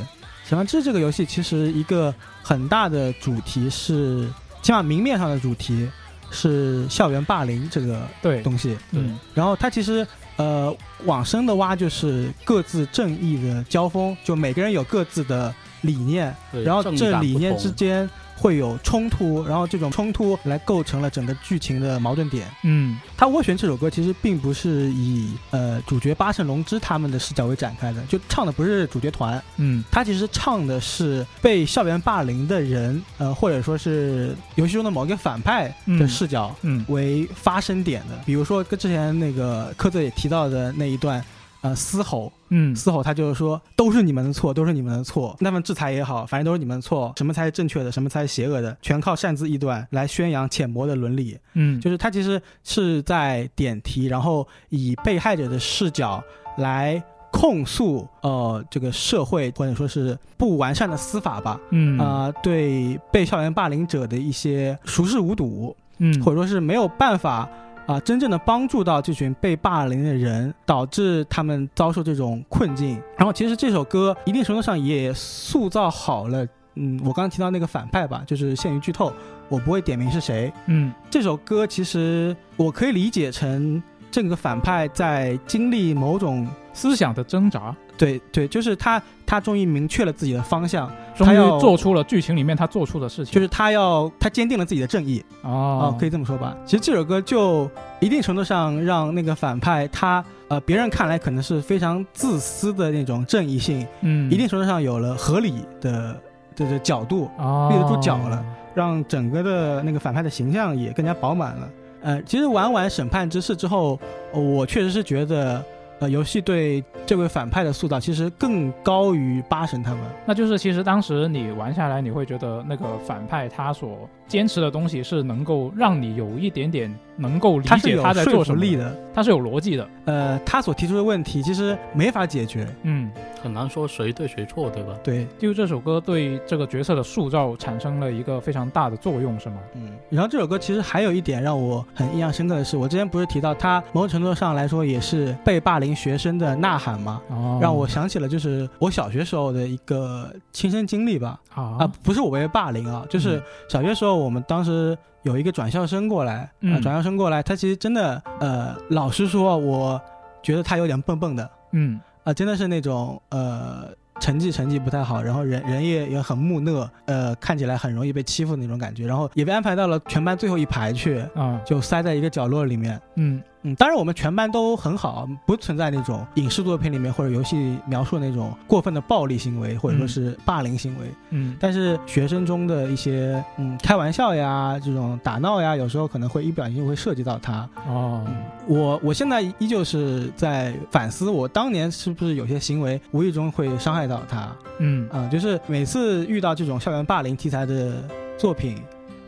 Speaker 2: 审判之》这个游戏其实一个很大的主题是，起码明面上的主题是校园霸凌这个
Speaker 1: 对，
Speaker 2: 东西。
Speaker 1: 嗯
Speaker 2: 然后它其实呃往深的挖就是各自正义的交锋，就每个人有各自的理念，然后这理念之间会有冲突，然后这种冲突来构成了整个剧情的矛盾点。
Speaker 1: 嗯
Speaker 2: 他《涡旋》这首歌其实并不是以呃主角八神龙之他们的视角为展开的，就唱的不是主角团，
Speaker 1: 嗯
Speaker 2: 他其实唱的是被校园霸凌的人，呃，或者说是游戏中的某一个反派的
Speaker 1: 嗯
Speaker 2: 视角
Speaker 1: 嗯
Speaker 2: 为发生点的。比如说跟之前那个科泽也提到的那一段。呃，嘶吼，
Speaker 1: 嗯
Speaker 2: 嘶吼，他就是说，都是你们的错，都是你们的错。那么制裁也好，反正都是你们的错。什么才是正确的，什么才是邪恶的，全靠擅自臆断来宣扬浅薄的伦理。
Speaker 1: 嗯，
Speaker 2: 就是他其实是在点题，然后以被害者的视角来控诉呃这个社会或者说是不完善的司法吧，
Speaker 1: 嗯
Speaker 2: 啊、对被校园霸凌者的一些熟视无睹，
Speaker 1: 嗯
Speaker 2: 或者说是没有办法。啊，真正的帮助到这群被霸凌的人，导致他们遭受这种困境。然后，其实这首歌一定程度上也塑造好了，嗯，我刚刚提到那个反派吧，就是限于剧透，我不会点名是谁，
Speaker 1: 嗯
Speaker 2: 这首歌其实我可以理解成这个反派在经历某种
Speaker 1: 思想的挣扎，
Speaker 2: 对对，就是他他终于明确了自己的方向，
Speaker 1: 终于
Speaker 2: 他要
Speaker 1: 做出了剧情里面他做出的事情，
Speaker 2: 就是他要他坚定了自己的正义。啊、
Speaker 1: 哦，
Speaker 2: 可以这么说吧。其实这首歌就一定程度上让那个反派他呃别人看来可能是非常自私的那种正义性，
Speaker 1: 嗯，
Speaker 2: 一定程度上有了合理的这个角度，
Speaker 1: 哦。
Speaker 2: 立得住脚了，让整个的那个反派的形象也更加饱满了。呃，其实玩完审判之事之后，呃我确实是觉得，呃，游戏对这位反派的塑造其实更高于八神他们。
Speaker 1: 那就是其实当时你玩下来，你会觉得那个反派他所坚持的东西是能够让你有一点点能够理
Speaker 2: 他是有
Speaker 1: 解他在做什么
Speaker 2: 力，的，
Speaker 1: 他是有逻辑的，
Speaker 2: 呃，他所提出的问题其实没法解决。
Speaker 1: 嗯，
Speaker 3: 很难说谁对谁错，对吧？
Speaker 2: 对，
Speaker 1: 就这首歌对这个角色的塑造产生了一个非常大的作用，是吗？
Speaker 2: 嗯。然后这首歌其实还有一点让我很印象深刻的是，我之前不是提到他某种程度上来说也是被霸凌学生的呐喊吗？
Speaker 1: 哦，
Speaker 2: 让我想起了就是我小学时候的一个亲身经历吧。啊、
Speaker 1: 啊，
Speaker 2: 不是我被霸凌啊，就是
Speaker 1: 嗯
Speaker 2: 小学时候我们当时有一个转校生过来，啊、
Speaker 1: 嗯
Speaker 2: 转校生过来，他其实真的，呃，老实说，我觉得他有点笨笨的，嗯。啊、
Speaker 1: 嗯
Speaker 2: 真的是那种，呃，成绩成绩不太好，然后人人也也很木讷，呃，看起来很容易被欺负的那种感觉，然后也被安排到了全班最后一排去，
Speaker 1: 啊，
Speaker 2: 就塞在一个角落里面。
Speaker 1: 嗯
Speaker 2: 嗯，当然我们全班都很好，不存在那种影视作品里面或者游戏描述的那种过分的暴力行为，或者说
Speaker 1: 嗯
Speaker 2: 是霸凌行为。
Speaker 1: 嗯，
Speaker 2: 但是学生中的一些嗯开玩笑呀，这种打闹呀，有时候可能会一不小心会涉及到他。
Speaker 1: 哦，
Speaker 2: 我我现在依旧是在反思，我当年是不是有些行为无意中会伤害到他
Speaker 1: 嗯
Speaker 2: 啊、就是每次遇到这种校园霸凌题材的作品，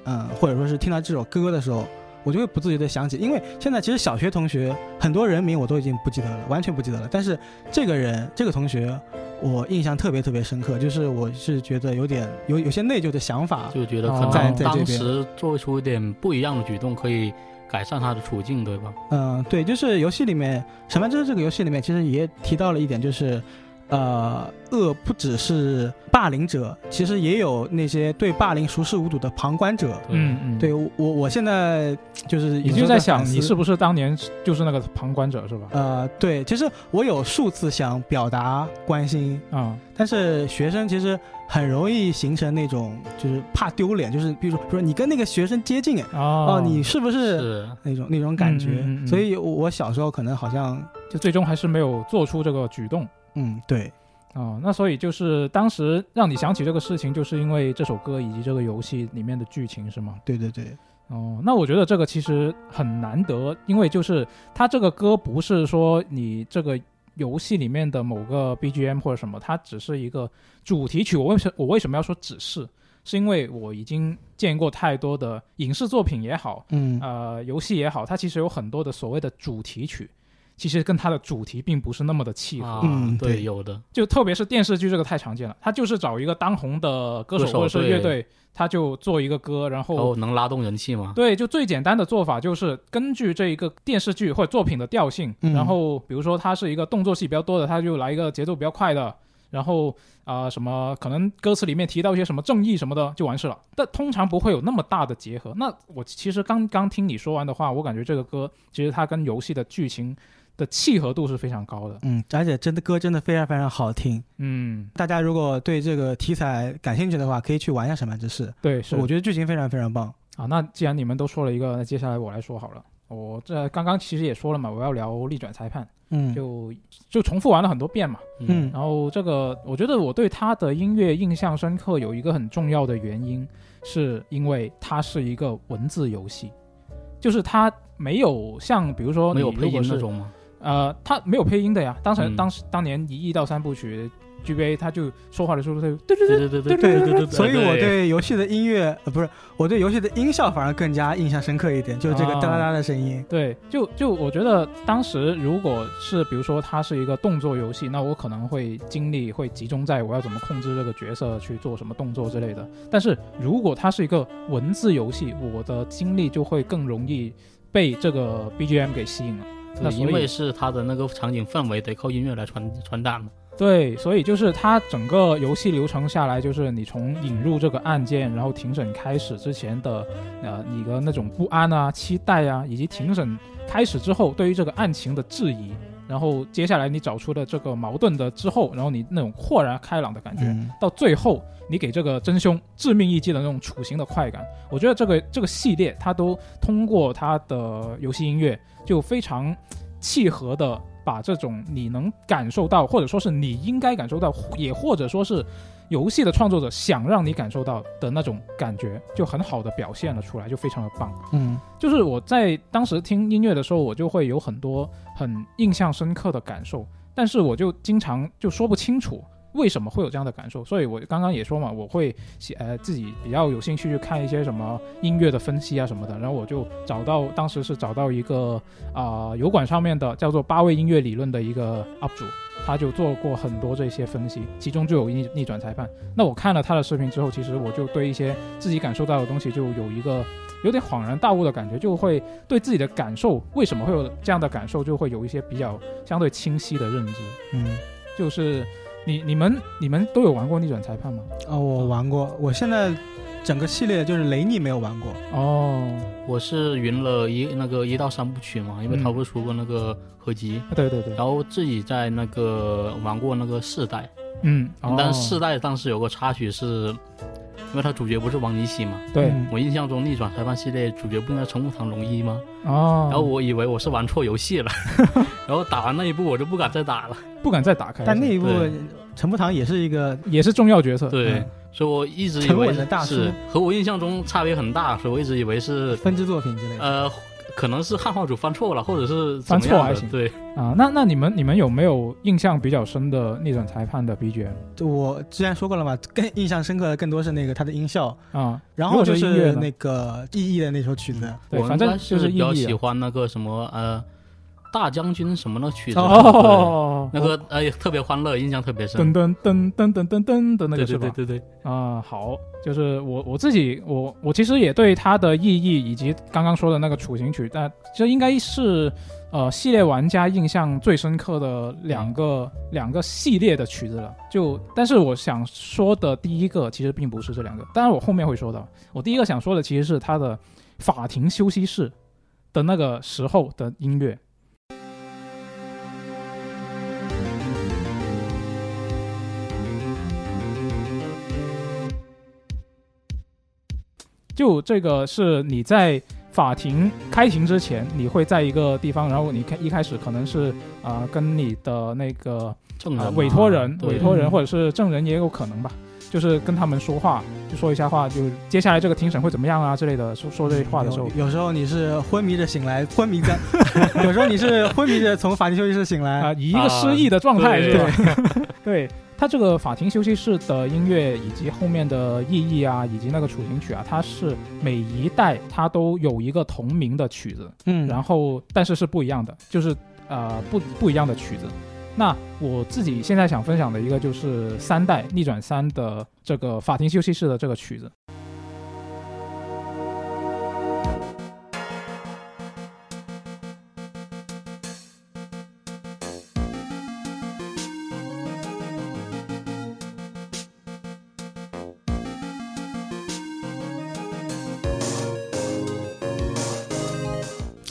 Speaker 2: 嗯，或者说是听到这首歌的时候。我就会不自觉的想起，因为现在其实小学同学很多人名我都已经不记得了，完全不记得了。但是这个人，这个同学，我印象特别特别深刻，就是我是觉得有点有有些内疚的想法，
Speaker 3: 就觉得可
Speaker 1: 哦
Speaker 3: 能
Speaker 2: 在
Speaker 3: 当时做出一点不一样的举动，可以改善他的处境，对吧？
Speaker 2: 嗯，对，就是游戏里面《审判之誓》这个游戏里面，其实也提到了一点，就是，呃，恶不只是霸凌者，其实也有那些对霸凌熟视无睹的旁观者。
Speaker 1: 嗯嗯，
Speaker 2: 对我，我现在就是
Speaker 1: 你就在想，你是
Speaker 2: 不
Speaker 1: 不是当年就是那个旁观者是吧？
Speaker 2: 呃，对，其实我有数次想表达关心，
Speaker 1: 啊，
Speaker 2: 但是学生其实很容易形成那种就是怕丢脸，就是比如说说你跟那个学生接近，哎，
Speaker 1: 哦
Speaker 2: 哦，你是不是
Speaker 3: 是
Speaker 2: 那种那种感觉？
Speaker 1: 嗯嗯嗯嗯
Speaker 2: 所以我我小时候可能好像，
Speaker 1: 就最终还是没有做出这个举动。
Speaker 2: 嗯，对，
Speaker 1: 哦，那所以就是当时让你想起这个事情，就是因为这首歌以及这个游戏里面的剧情是吗？
Speaker 2: 对对对，
Speaker 1: 哦，那我觉得这个其实很难得，因为就是它这个歌不是说你这个游戏里面的某个 BGM 或者什么，它只是一个主题曲。我为什我为什么要说只是？是因为我已经见过太多的影视作品也好，
Speaker 2: 嗯
Speaker 1: 呃，游戏也好，它其实有很多的所谓的主题曲，其实跟它的主题并不是那么的契合。
Speaker 3: 啊，
Speaker 2: 嗯对
Speaker 3: 对，有的，
Speaker 1: 就特别是电视剧这个太常见了，他就是找一个当红的歌手或者是乐队，他就做一个歌，然后
Speaker 3: 能拉动人气吗？
Speaker 1: 对，就最简单的做法就是根据这一个电视剧或者作品的调性，
Speaker 2: 嗯
Speaker 1: 然后比如说它是一个动作戏比较多的，他就来一个节奏比较快的，然后啊、什么可能歌词里面提到一些什么正义什么的就完事了。但通常不会有那么大的结合。那我其实刚刚听你说完的话，我感觉这个歌其实它跟游戏的剧情的契合度是非常高的。
Speaker 2: 嗯，而且真的歌真的非常非常好听。
Speaker 1: 嗯，
Speaker 2: 大家如果对这个题材感兴趣的话，可以去玩一下《审判之誓》，
Speaker 1: 对，是
Speaker 2: 我觉得剧情非常非常棒。
Speaker 1: 啊，那既然你们都说了一个，那接下来我来说好了。我这刚刚其实也说了嘛，我要聊逆转裁判，
Speaker 2: 嗯，
Speaker 1: 就就重复玩了很多遍嘛。
Speaker 2: 嗯
Speaker 1: 然后这个，我觉得我对他的音乐印象深刻，有一个很重要的原因，是因为它是一个文字游戏，就是它没有像比如说你
Speaker 3: 没有配音那种吗？
Speaker 1: 呃，他没有配音的呀。当时、
Speaker 3: 嗯
Speaker 1: 当时当年一亿到三部曲 GBA，他就说话的时候对对对
Speaker 3: 对对对对
Speaker 2: 对
Speaker 3: 对对，
Speaker 2: 所以我对游戏的音乐，呃，不是，我对游戏的音效反而更加印象深刻一点，就是这个
Speaker 1: 啊
Speaker 2: 哒哒哒的声音。
Speaker 1: 对，就就我觉得当时如果是比如说它是一个动作游戏，那我可能会精力会集中在我要怎么控制这个角色去做什么动作之类的。但是如果它是一个文字游戏，我的精力就会更容易被这个 BGM 给吸引了。那
Speaker 3: 对，因为是它的那个场景氛围得靠音乐来传传达嘛。
Speaker 1: 对，所以就是它整个游戏流程下来，就是你从引入这个案件，然后庭审开始之前的，呃，你的那种不安啊、期待啊，以及庭审开始之后对于这个案情的质疑，然后接下来你找出的这个矛盾的之后，然后你那种豁然开朗的感觉，
Speaker 2: 嗯
Speaker 1: 到最后你给这个真凶致命一击的那种处刑的快感，我觉得这个这个系列它都通过它的游戏音乐就非常契合的把这种你能感受到，或者说是你应该感受到，也或者说是游戏的创作者想让你感受到的那种感觉，就很好的表现了出来，就非常的棒。
Speaker 2: 嗯
Speaker 1: 就是我在当时听音乐的时候，我就会有很多很印象深刻的感受，但是我就经常就说不清楚为什么会有这样的感受，所以我刚刚也说嘛，我会写呃自己比较有兴趣去看一些什么音乐的分析啊什么的，然后我就找到当时是找到一个啊、油管上面的叫做八位音乐理论的一个 UP 主。他就做过很多这些分析，其中就有逆逆转裁判。那我看了他的视频之后，其实我就对一些自己感受到的东西就有一个有点恍然大悟的感觉，就会对自己的感受为什么会有这样的感受，就会有一些比较相对清晰的认知。
Speaker 2: 嗯，
Speaker 1: 就是你你们你们都有玩过逆转裁判吗？
Speaker 2: 哦，我玩过，我现在整个系列就是雷尼没有玩过。
Speaker 1: 哦，
Speaker 3: 我是云了一那个一到三部曲嘛，因为
Speaker 1: 嗯
Speaker 3: 它不是出过那个合集，
Speaker 1: 对对对，
Speaker 3: 然后自己在那个玩过那个四代，
Speaker 1: 嗯，
Speaker 3: 但是四
Speaker 1: 哦
Speaker 3: 代当时有个插曲是，因为他主角不是王尼喜嘛，
Speaker 1: 对
Speaker 2: 嗯
Speaker 3: 我印象中逆转裁判系列主角不应该陈木堂龙一吗？
Speaker 1: 哦，
Speaker 3: 然后我以为我是玩错游戏了，[LAUGHS] 然后打完那一步我就不敢再打了。
Speaker 1: 不敢再打开，
Speaker 2: 但那一部
Speaker 3: 对
Speaker 2: 陈木堂也是一个
Speaker 1: 也是重要角色。
Speaker 3: 对，
Speaker 2: 嗯
Speaker 3: 所以我一直以为是和我印象中差别很大，所以我一直以为是
Speaker 2: 分支作品之类的。
Speaker 3: 呃，可能是汉化组翻错了，或者是怎
Speaker 1: 翻错还行
Speaker 3: 对，
Speaker 1: 啊，那那你们你们有没有印象比较深的逆转裁判的 BGM
Speaker 2: 就我之前说过了嘛，更印象深刻的更多是那个它的音效，
Speaker 1: 啊？
Speaker 2: 然后就
Speaker 1: 是
Speaker 2: 那个意义的那首曲子。
Speaker 1: 对，
Speaker 3: 我
Speaker 1: 反正就是是
Speaker 3: 比较喜。欢那个什么呃，大将军什么的曲子，
Speaker 1: 哦，
Speaker 3: 那个哎特别欢乐，印象特别深。
Speaker 1: 噔噔噔噔噔噔噔的那个
Speaker 3: 对
Speaker 1: 是吧？
Speaker 3: 对对对对，
Speaker 1: 啊、好，就是我我自己，我我其实也对它的意义以及刚刚说的那个处刑曲，但这应该是呃系列玩家印象最深刻的两个、两个系列的曲子了。就但是我想说的第一个其实并不是这两个，当然我后面会说到。我第一个想说的其实是它的法庭休息室的那个时候的音乐。就这个是你在法庭开庭之前，你会在一个地方，然后你开一开始可能是啊、呃跟你的那个呃
Speaker 3: 证
Speaker 1: 委托人、委托人
Speaker 2: 嗯。
Speaker 1: 或者是证人也有可能吧，就是跟他们说话，就说一下话，就接下来这个庭审会怎么样啊之类的，说说这些话的时候，
Speaker 2: 有有时候你是昏迷着醒来，[LAUGHS] 昏迷着；有时候你是昏迷着从法庭休息室醒来。
Speaker 1: 啊、
Speaker 2: 来。
Speaker 1: 以一个失忆的状态、
Speaker 3: 对。
Speaker 1: 是吧？[LAUGHS] 对，它这个法庭休息室的音乐以及后面的意义啊，以及那个处刑曲啊，它是每一代它都有一个同名的曲子，
Speaker 2: 嗯，
Speaker 1: 然后但是是不一样的，就是呃不不一样的曲子。那我自己现在想分享的一个就是三代逆转三的这个法庭休息室的这个曲子。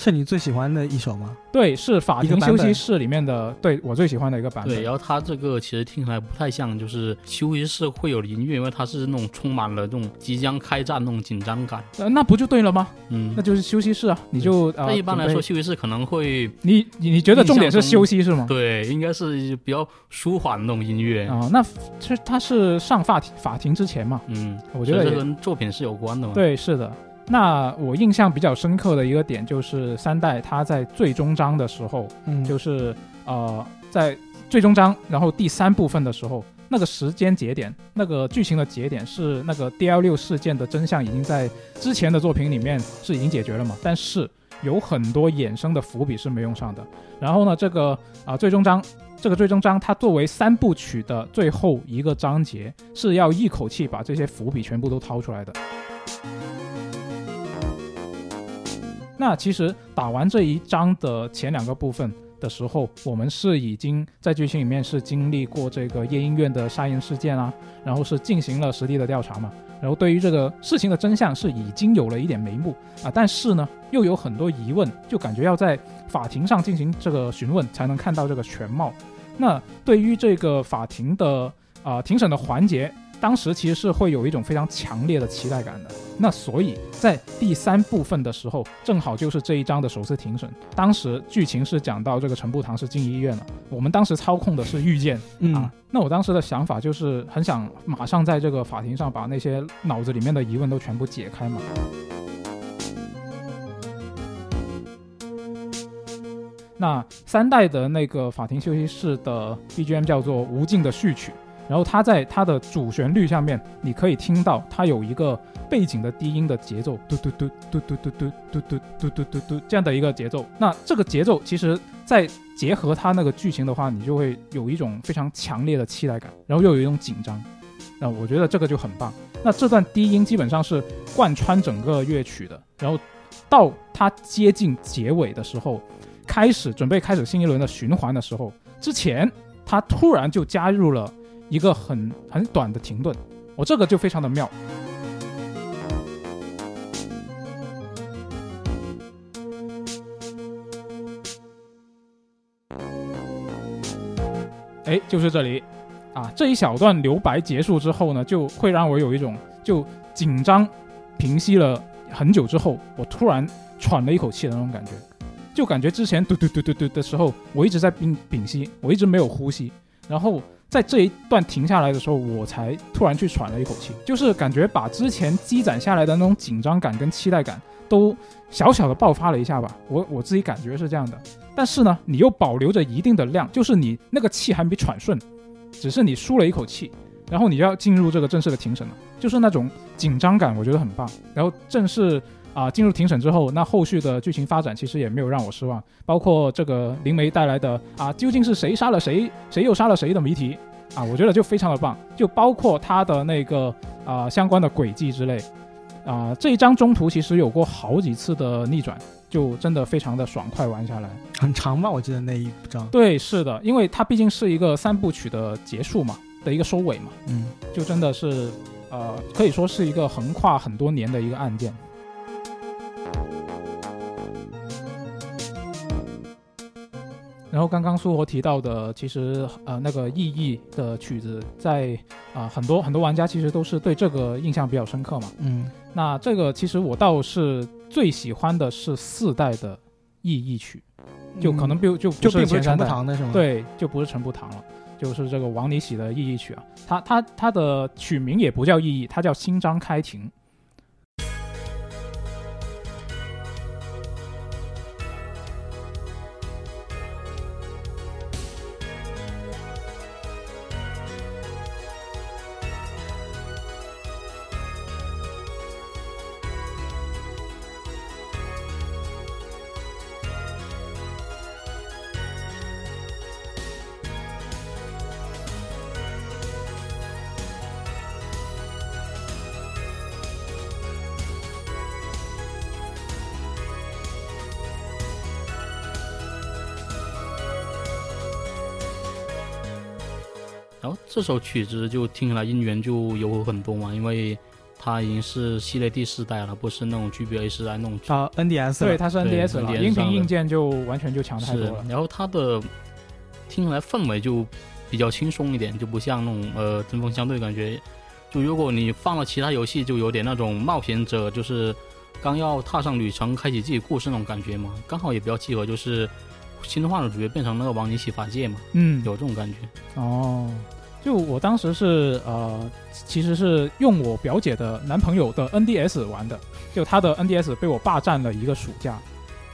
Speaker 2: 是你最喜欢的一首吗？
Speaker 1: 对，是法庭休息室里面的，对我最喜欢的一个版本。
Speaker 3: 对，然后它这个其实听起来不太像，就是休息室会有音乐，因为它是那种充满了这种即将开战那种紧张感。
Speaker 1: 呃，那不就对了吗？
Speaker 3: 嗯
Speaker 1: 那，就是休息室啊，你就呃，
Speaker 3: 一般来说，休息室可能会
Speaker 1: 你你你觉得重点是休息是吗？
Speaker 3: 对，应该是比较舒缓的那种音乐。
Speaker 1: 啊、那其实它是上法庭法庭之前嘛？
Speaker 3: 嗯，
Speaker 1: 我觉得
Speaker 3: 这跟作品是有关的嘛。，
Speaker 1: 对，是的。那我印象比较深刻的一个点就是三代他在最终章的时候，
Speaker 2: 嗯，
Speaker 1: 就是呃在最终章，然后第三部分的时候，那个时间节点，那个剧情的节点是那个 DL 六事件的真相已经在之前的作品里面是已经解决了嘛，但是有很多衍生的伏笔是没用上的。然后呢，这个啊、最终章。这个最终章，它作为三部曲的最后一个章节，是要一口气把这些伏笔全部都掏出来的。那其实打完这一章的前两个部分的时候，我们是已经在剧情里面是经历过这个夜莺院的杀人事件啊，然后是进行了实地的调查嘛，然后对于这个事情的真相是已经有了一点眉目啊，但是呢又有很多疑问，就感觉要在法庭上进行这个询问才能看到这个全貌。那对于这个法庭的啊、庭审的环节，当时其实是会有一种非常强烈的期待感的。那所以在第三部分的时候，正好就是这一章的首次庭审。当时剧情是讲到这个陈步堂是进医院了，我们当时操控的是遇见
Speaker 2: 嗯
Speaker 1: 啊。那我当时的想法就是很想马上在这个法庭上把那些脑子里面的疑问都全部解开嘛。那三代的那个法庭休息室的 BGM 叫做《无尽的序曲》，然后它在它的主旋律下面，你可以听到它有一个背景的低音的节奏，嘟嘟嘟嘟嘟嘟嘟嘟嘟嘟嘟嘟嘟这样的一个节奏。那这个节奏其实，在结合它那个剧情的话，你就会有一种非常强烈的期待感，然后又有一种紧张。那我觉得这个就很棒。那这段低音基本上是贯穿整个乐曲的，然后到它接近结尾的时候，开始准备开始新一轮的循环的时候，之前它突然就加入了一个很很短的停顿，我、这个就非常的妙。哎，就是这里，啊，这一小段留白结束之后呢，就会让我有一种就紧张平息了很久之后，我突然喘了一口气的那种感觉，就感觉之前嘟嘟嘟嘟嘟的时候，我一直在屏屏息，我一直没有呼吸，然后在这一段停下来的时候，我才突然去喘了一口气，就是感觉把之前积攒下来的那种紧张感跟期待感都小小的爆发了一下吧，我我自己感觉是这样的。但是呢，你又保留着一定的量，就是你那个气还没喘顺，只是你舒了一口气，然后你就要进入这个正式的庭审了，就是那种紧张感，我觉得很棒。然后正式啊、进入庭审之后，那后续的剧情发展其实也没有让我失望，包括这个灵媒带来的啊，究竟是谁杀了谁，谁又杀了谁的谜题啊，我觉得就非常的棒，就包括他的那个啊、相关的轨迹之类啊、这一章中途其实有过好几次的逆转，就真的非常的爽快玩下来。
Speaker 2: 很长吧？我记得那一章。
Speaker 1: 对，是的，因为它毕竟是一个三部曲的结束嘛，的一个收尾嘛，
Speaker 2: 嗯，
Speaker 1: 就真的是呃，可以说是一个横跨很多年的一个案件。然后刚刚苏活提到的，其实呃那个意义的曲子在，啊很多很多玩家其实都是对这个印象比较深刻嘛。
Speaker 2: 嗯，
Speaker 1: 那这个其实我倒是最喜欢的是四代的意义曲，就可能就就
Speaker 2: 就并不是陈不堂的是吗？，
Speaker 1: 对，就不是陈步堂了，就是这个王尼喜的意义曲啊。它它它的曲名也不叫意义，它叫新章开庭。
Speaker 3: 这首曲子就听起来音源就有很多嘛，因为它已经是系列第四代了，不是那种 GBA 时代那种
Speaker 2: 啊 NDS
Speaker 1: 对，它是 NDS 了，音频硬件就完全就强太多了。，
Speaker 3: 然后它的听起来氛围就比较轻松一点，就不像那种呃针锋相对感觉。就如果你放了其他游戏，就有点那种冒险者，就是刚要踏上旅程，开启自己故事那种感觉嘛。刚好也比较契合，就是新动画的主角变成那个王尼奇法界嘛，
Speaker 1: 嗯，
Speaker 3: 有这种感觉。
Speaker 1: 哦，就我当时是呃，其实是用我表姐的男朋友的 NDS 玩的，就他的 NDS 被我霸占了一个暑假。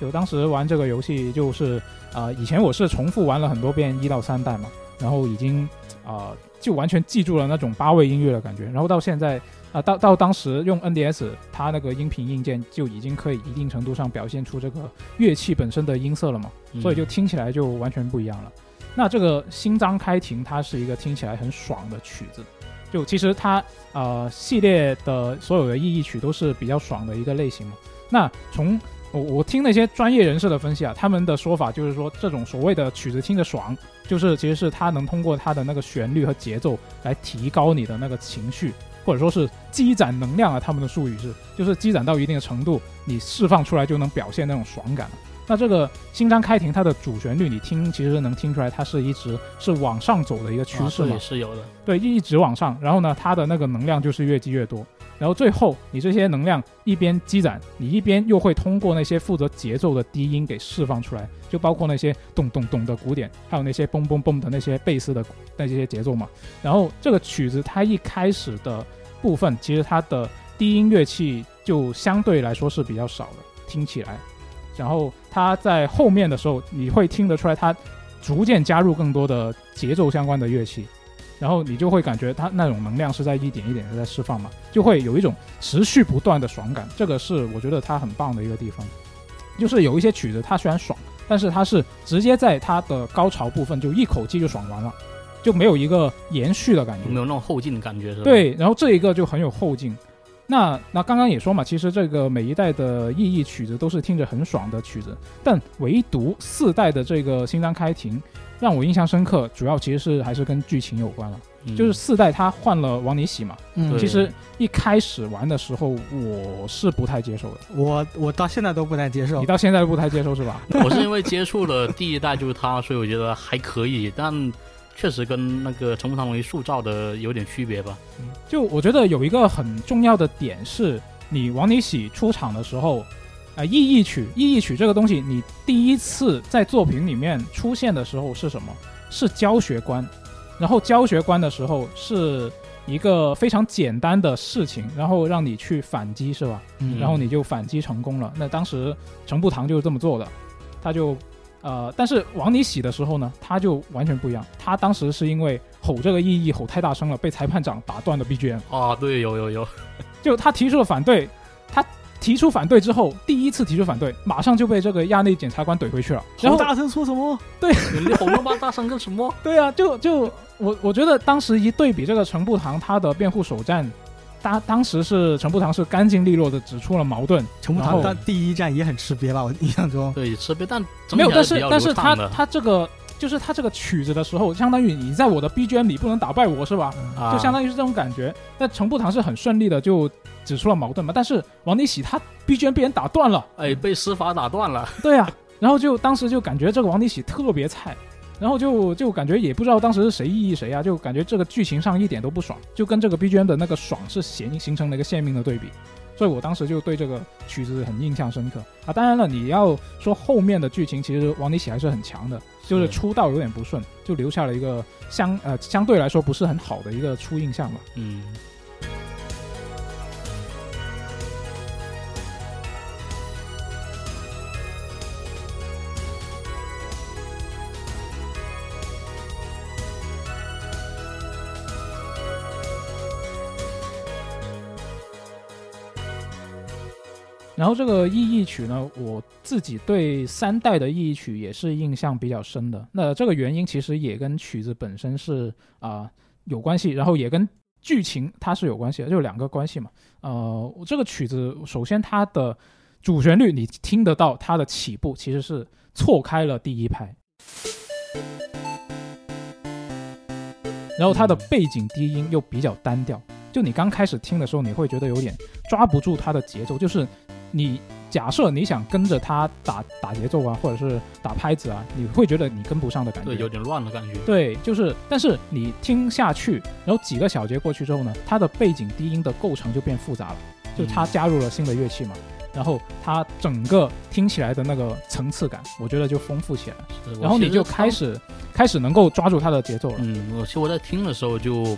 Speaker 1: 就当时玩这个游戏，就是呃，以前我是重复玩了很多遍一到三代嘛，然后已经呃就完全记住了那种八位音乐的感觉，然后到现在啊、到到当时用 NDS，它那个音频硬件就已经可以一定程度上表现出这个乐器本身的音色了嘛。
Speaker 3: 嗯
Speaker 1: 所以就听起来就完全不一样了。那这个新章开庭，它是一个听起来很爽的曲子，就其实它呃系列的所有的意义曲都是比较爽的一个类型嘛。那从我我听那些专业人士的分析啊，他们的说法就是说，这种所谓的曲子听着爽，就是其实是它能通过它的那个旋律和节奏来提高你的那个情绪，或者说是积攒能量啊。他们的术语是，就是积攒到一定的程度，你释放出来就能表现那种爽感。那这个新章开庭，它的主旋律你听，其实能听出来，它是一直是往上走的一个趋势嘛
Speaker 3: 啊，是有的。
Speaker 1: 对，一直往上。然后呢，它的那个能量就是越积越多。然后最后，你这些能量一边积攒，你一边又会通过那些负责节奏的低音给释放出来，就包括那些咚咚咚的鼓点，还有那些嘣嘣嘣的那些贝斯的那些节奏嘛。然后这个曲子它一开始的部分，其实它的低音乐器就相对来说是比较少的，听起来。然后他在后面的时候，你会听得出来，他逐渐加入更多的节奏相关的乐器，然后你就会感觉他那种能量是在一点一点的在释放嘛，就会有一种持续不断的爽感。这个是我觉得他很棒的一个地方，就是有一些曲子它虽然爽，但是它是直接在它的高潮部分就一口气就爽完了，就没有一个延续的感觉
Speaker 3: 有。没有那种后劲的感觉？是吧？，
Speaker 1: 对，然后这一个就很有后劲。那那刚刚也说嘛，其实这个每一代的意义曲子都是听着很爽的曲子，但唯独四代的这个新章开庭让我印象深刻，主要其实是还是跟剧情有关了。
Speaker 3: 嗯、
Speaker 1: 就是四代他换了王尼喜嘛，
Speaker 2: 嗯，
Speaker 1: 其实一开始玩的时候我是不太接受的，
Speaker 2: 我我到现在都不太接受
Speaker 1: 你。到现在都不太接受是吧？[LAUGHS]
Speaker 3: 我是因为接触了第一代就是它，所以我觉得还可以，但确实跟那个陈木堂为塑造的有点区别吧。
Speaker 1: 嗯就我觉得有一个很重要的点是，你王尼喜出场的时候，啊、意义曲，意义曲这个东西，你第一次在作品里面出现的时候是什么？是教学观，然后教学观的时候是一个非常简单的事情，然后让你去反击，是吧？
Speaker 2: 嗯
Speaker 1: 然后你就反击成功了。那当时程步堂就是这么做的，他就呃，但是往里洗的时候呢，他就完全不一样。他当时是因为吼这个意义吼太大声了，被裁判长打断了 BGM。
Speaker 3: 啊，对，有有有，[LAUGHS]
Speaker 1: 就他提出了反对，他提出反对之后，第一次提出反对，马上就被这个亚内检察官怼回去了。然后
Speaker 2: 大声说什么？
Speaker 3: 对你吼那么大声干什么？[LAUGHS]
Speaker 1: 对啊，就就我我觉得当时一对比这个陈步堂他的辩护首战，当当时是陈步堂是干净利落的指出了矛盾，
Speaker 2: 陈步堂但第一站也很吃瘪吧？我 [LAUGHS] 印象中，
Speaker 3: 对，吃瘪，但
Speaker 1: 没有，但是但是他他这个就是他这个曲子的时候，相当于你在我的 BGM 里不能打败我是吧？
Speaker 3: 啊
Speaker 1: 就相当于是这种感觉。那陈步堂是很顺利的就指出了矛盾嘛，但是王尼喜他 BGM 被人打断了，
Speaker 3: 哎被施法打断了。
Speaker 1: 对啊，然后就当时就感觉这个王尼喜特别菜。然后就就感觉也不知道当时是谁异议谁啊，就感觉这个剧情上一点都不爽，就跟这个 BGM 的那个爽是形形成了一个鲜明的对比，所以我当时就对这个曲子很印象深刻啊。当然了，你要说后面的剧情，其实王尼喜还是很强的，就是
Speaker 3: 是
Speaker 1: 出道有点不顺，就留下了一个相呃相对来说不是很好的一个初印象吧。
Speaker 3: 嗯，
Speaker 1: 然后这个意义曲呢，我自己对三代的意义曲也是印象比较深的。那这个原因其实也跟曲子本身是啊、有关系，然后也跟剧情它是有关系的，就两个关系嘛。呃，这个曲子首先它的主旋律你听得到它的起步其实是错开了第一拍，然后它的背景低音又比较单调，就你刚开始听的时候你会觉得有点抓不住它的节奏，就是你假设你想跟着他打打节奏啊，或者是打拍子啊，你会觉得你跟不上的感觉。
Speaker 3: 对，有点乱的感觉。
Speaker 1: 对，就是，但是你听下去，然后几个小节过去之后呢，它的背景低音的构成就变复杂了，就它加入了新的乐器嘛，然后它整个听起来的那个层次感，我觉得就丰富起来，然后你就开始开始能够抓住它的节奏了。
Speaker 3: 嗯，我其实我在听的时候就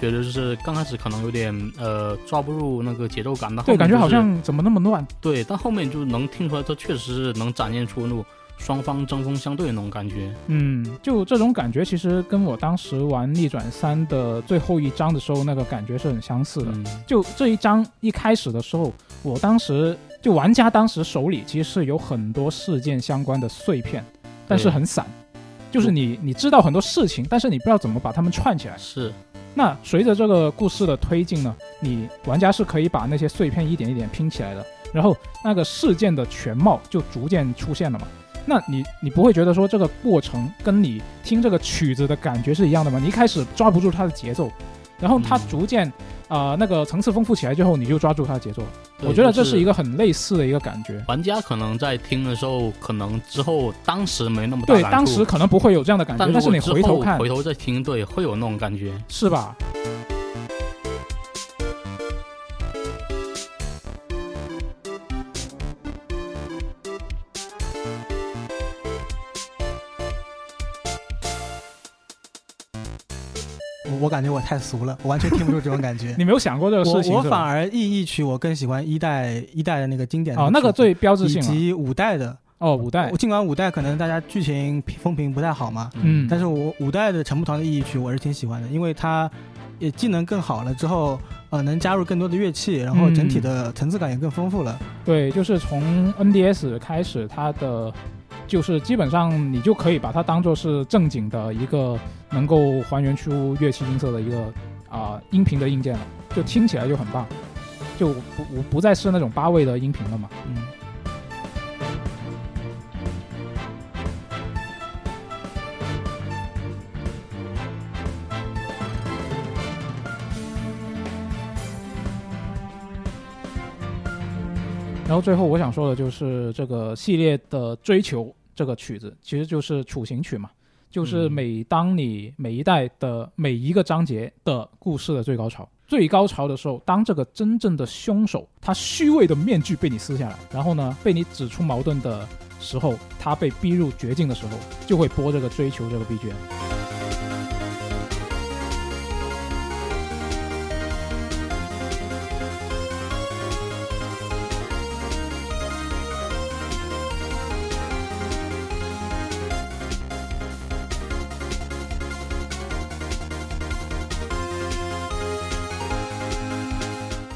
Speaker 3: 觉得，就是刚开始可能有点呃抓不住那个节奏感，但后
Speaker 1: 对，感觉好像怎么那么乱？
Speaker 3: 对，但后面就能听出来，它确实是能展现出那种双方针锋相对的那种感觉。
Speaker 1: 嗯，就这种感觉，其实跟我当时玩逆转三的最后一章的时候那个感觉是很相似的。
Speaker 3: 嗯，
Speaker 1: 就这一章一开始的时候，我当时就玩家当时手里其实是有很多事件相关的碎片，但是很散，就是你你知道很多事情，但是你不知道怎么把它们串起来。
Speaker 3: 是，
Speaker 1: 那随着这个故事的推进呢，你玩家是可以把那些碎片一点一点拼起来的，然后那个事件的全貌就逐渐出现了嘛。那你你不会觉得说这个过程跟你听这个曲子的感觉是一样的吗？你一开始抓不住它的节奏，然后它
Speaker 3: 嗯
Speaker 1: 逐渐啊、呃那个层次丰富起来之后，你就抓住它的节奏了。我觉得这
Speaker 3: 是
Speaker 1: 一个很类似的一个感觉。
Speaker 3: 玩家可能在听的时候，可能之后当时没那么大
Speaker 1: 对，当时可能不会有这样的感觉，
Speaker 3: 但
Speaker 1: 但是你回头看，
Speaker 3: 回头再听，对，会有那种感觉。
Speaker 1: 是吧？
Speaker 2: 我我感觉我太俗了，我完全听不出这种感觉。[LAUGHS]
Speaker 1: 你没有想过这个
Speaker 2: 我
Speaker 1: 事情是吧？
Speaker 2: 我反而意义曲我更喜欢一代一代的那个经典的
Speaker 1: 哦，那个最标志性以。
Speaker 2: 及五代的。
Speaker 1: 哦，五代，
Speaker 2: 尽管五代可能大家剧情风评不太好嘛，
Speaker 1: 嗯，
Speaker 2: 但是我五代的陈木堂的意义曲我是挺喜欢的，因为它也技能更好了之后，呃，能加入更多的乐器，然后整体的层次感也更丰富了。
Speaker 1: 对，就是从 NDS 开始，它的就是基本上你就可以把它当做是正经的一个能够还原出乐器音色的一个啊、音频的硬件了，就听起来就很棒，就不不不再是那种八位的音频了嘛。
Speaker 2: 嗯，
Speaker 1: 然后最后我想说的就是这个系列的追求这个曲子，其实就是处刑曲嘛，就是
Speaker 3: 嗯
Speaker 1: 每当你每一代的每一个章节的故事的最高潮。最高潮的时候，当这个真正的凶手他虚伪的面具被你撕下来，然后呢被你指出矛盾的时候，他被逼入绝境的时候，就会播这个追求这个 BGM。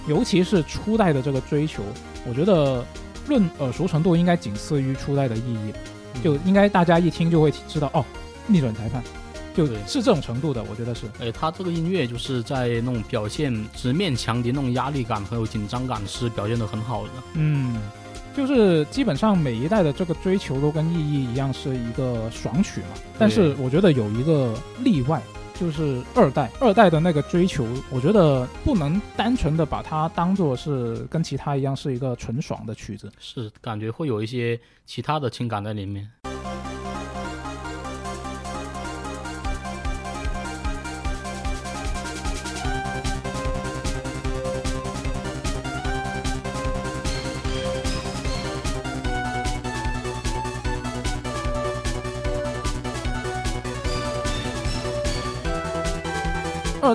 Speaker 1: 尤其是初代的这个追求，我觉得论耳熟程度应该仅次于初代的意义，就应该大家一听就会知道哦，逆转裁判，就
Speaker 3: 对
Speaker 1: 是这种程度的，我觉得是。
Speaker 3: 哎，他这个音乐就是在那种表现直面强敌那种压力感和有紧张感是表现得很好的。
Speaker 1: 嗯，就是基本上每一代的这个追求都跟意义一样是一个爽曲嘛，但是我觉得有一个例外。就是二代，二代的那个追求，我觉得不能单纯的把它当做是跟其他一样是一个纯爽的曲子。
Speaker 3: 是感觉会有一些其他的情感在里面。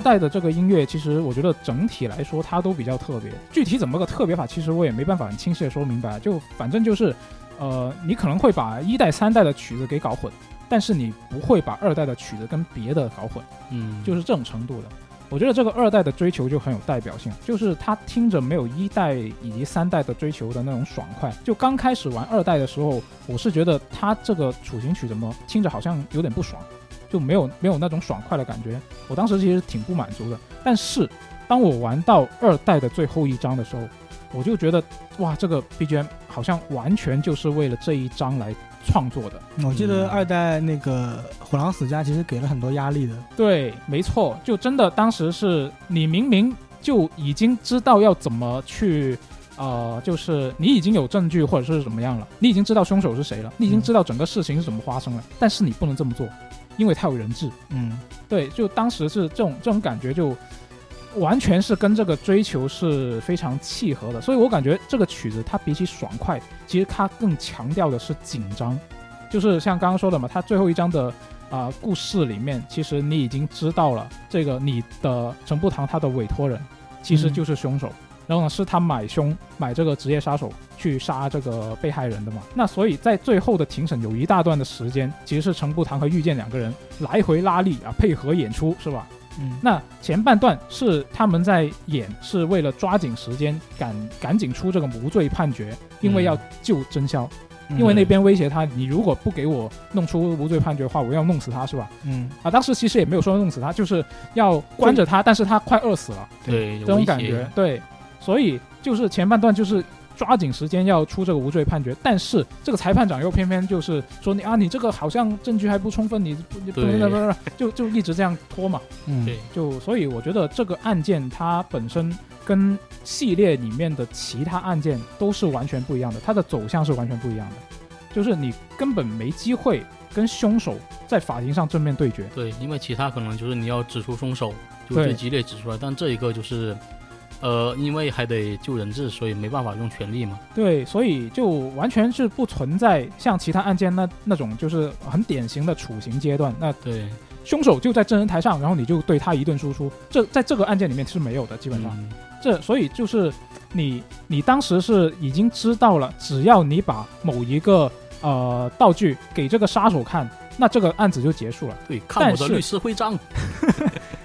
Speaker 1: 二代的这个音乐，其实我觉得整体来说它都比较特别。具体怎么个特别法，其实我也没办法很清晰的说明白。就反正就是，呃，你可能会把一代、三代的曲子给搞混，但是你不会把二代的曲子跟别的搞混，
Speaker 3: 嗯，
Speaker 1: 就是这种程度的。我觉得这个二代的追求就很有代表性，就是它听着没有一代以及三代的追求的那种爽快。就刚开始玩二代的时候，我是觉得它这个处刑曲怎么听着好像有点不爽。就没有没有那种爽快的感觉，我当时其实挺不满足的。但是当我玩到二代的最后一章的时候，我就觉得哇，这个 BGM 好像完全就是为了这一章来创作的。
Speaker 2: 我记得二代那个虎狼死家其实给了很多压力的。
Speaker 1: 对，没错，就真的当时是你明明就已经知道要怎么去，呃，就是你已经有证据或者是怎么样了，你已经知道凶手是谁了，你已经知道整个事情是怎么发生了，但是你不能这么做。因为它有人质，
Speaker 2: 嗯，
Speaker 1: 对，就当时是这种这种感觉，就完全是跟这个追求是非常契合的，所以我感觉这个曲子它比起爽快，其实它更强调的是紧张，就是像刚刚说的嘛，它最后一章的啊、故事里面，其实你已经知道了这个你的陈步堂他的委托人其实就是凶手。然后呢，是他买凶买这个职业杀手去杀这个被害人的嘛？那所以在最后的庭审有一大段的时间，其实是程步堂和遇见两个人来回拉力啊，配合演出，是吧？
Speaker 2: 嗯，
Speaker 1: 那前半段是他们在演，是为了抓紧时间赶赶紧出这个无罪判决，因为要救真宵，因为那边威胁他，你如果不给我弄出无罪判决的话，我要弄死他，是吧？
Speaker 2: 嗯
Speaker 1: 啊，当时其实也没有说弄死他，就是要关着他，但是他快饿死了，
Speaker 3: 对
Speaker 1: 这种感觉，对。所以就是前半段就是抓紧时间要出这个无罪判决，但是这个裁判长又偏偏就是说你啊，你这个好像证据还不充分，你不你不不不就就一直这样拖嘛。
Speaker 2: 嗯，
Speaker 3: 对，
Speaker 1: 就所以我觉得这个案件它本身跟系列里面的其他案件都是完全不一样的，它的走向是完全不一样的，就是你根本没机会跟凶手在法庭上正面对决。
Speaker 3: 对，因为其他可能就是你要指出凶手，就
Speaker 1: 对
Speaker 3: 最激烈指出来，但这一个就是。呃，因为还得救人质，所以没办法用全力嘛。
Speaker 1: 对，所以就完全是不存在像其他案件那那种就是很典型的处刑阶段。那
Speaker 3: 对，
Speaker 1: 凶手就在证人台上，然后你就对他一顿输出。这在这个案件里面是没有的，基本上。
Speaker 3: 嗯
Speaker 1: 这所以就是你你当时是已经知道了，只要你把某一个呃道具给这个杀手看，那这个案子就结束了。
Speaker 3: 对，看我的律师徽章。[LAUGHS]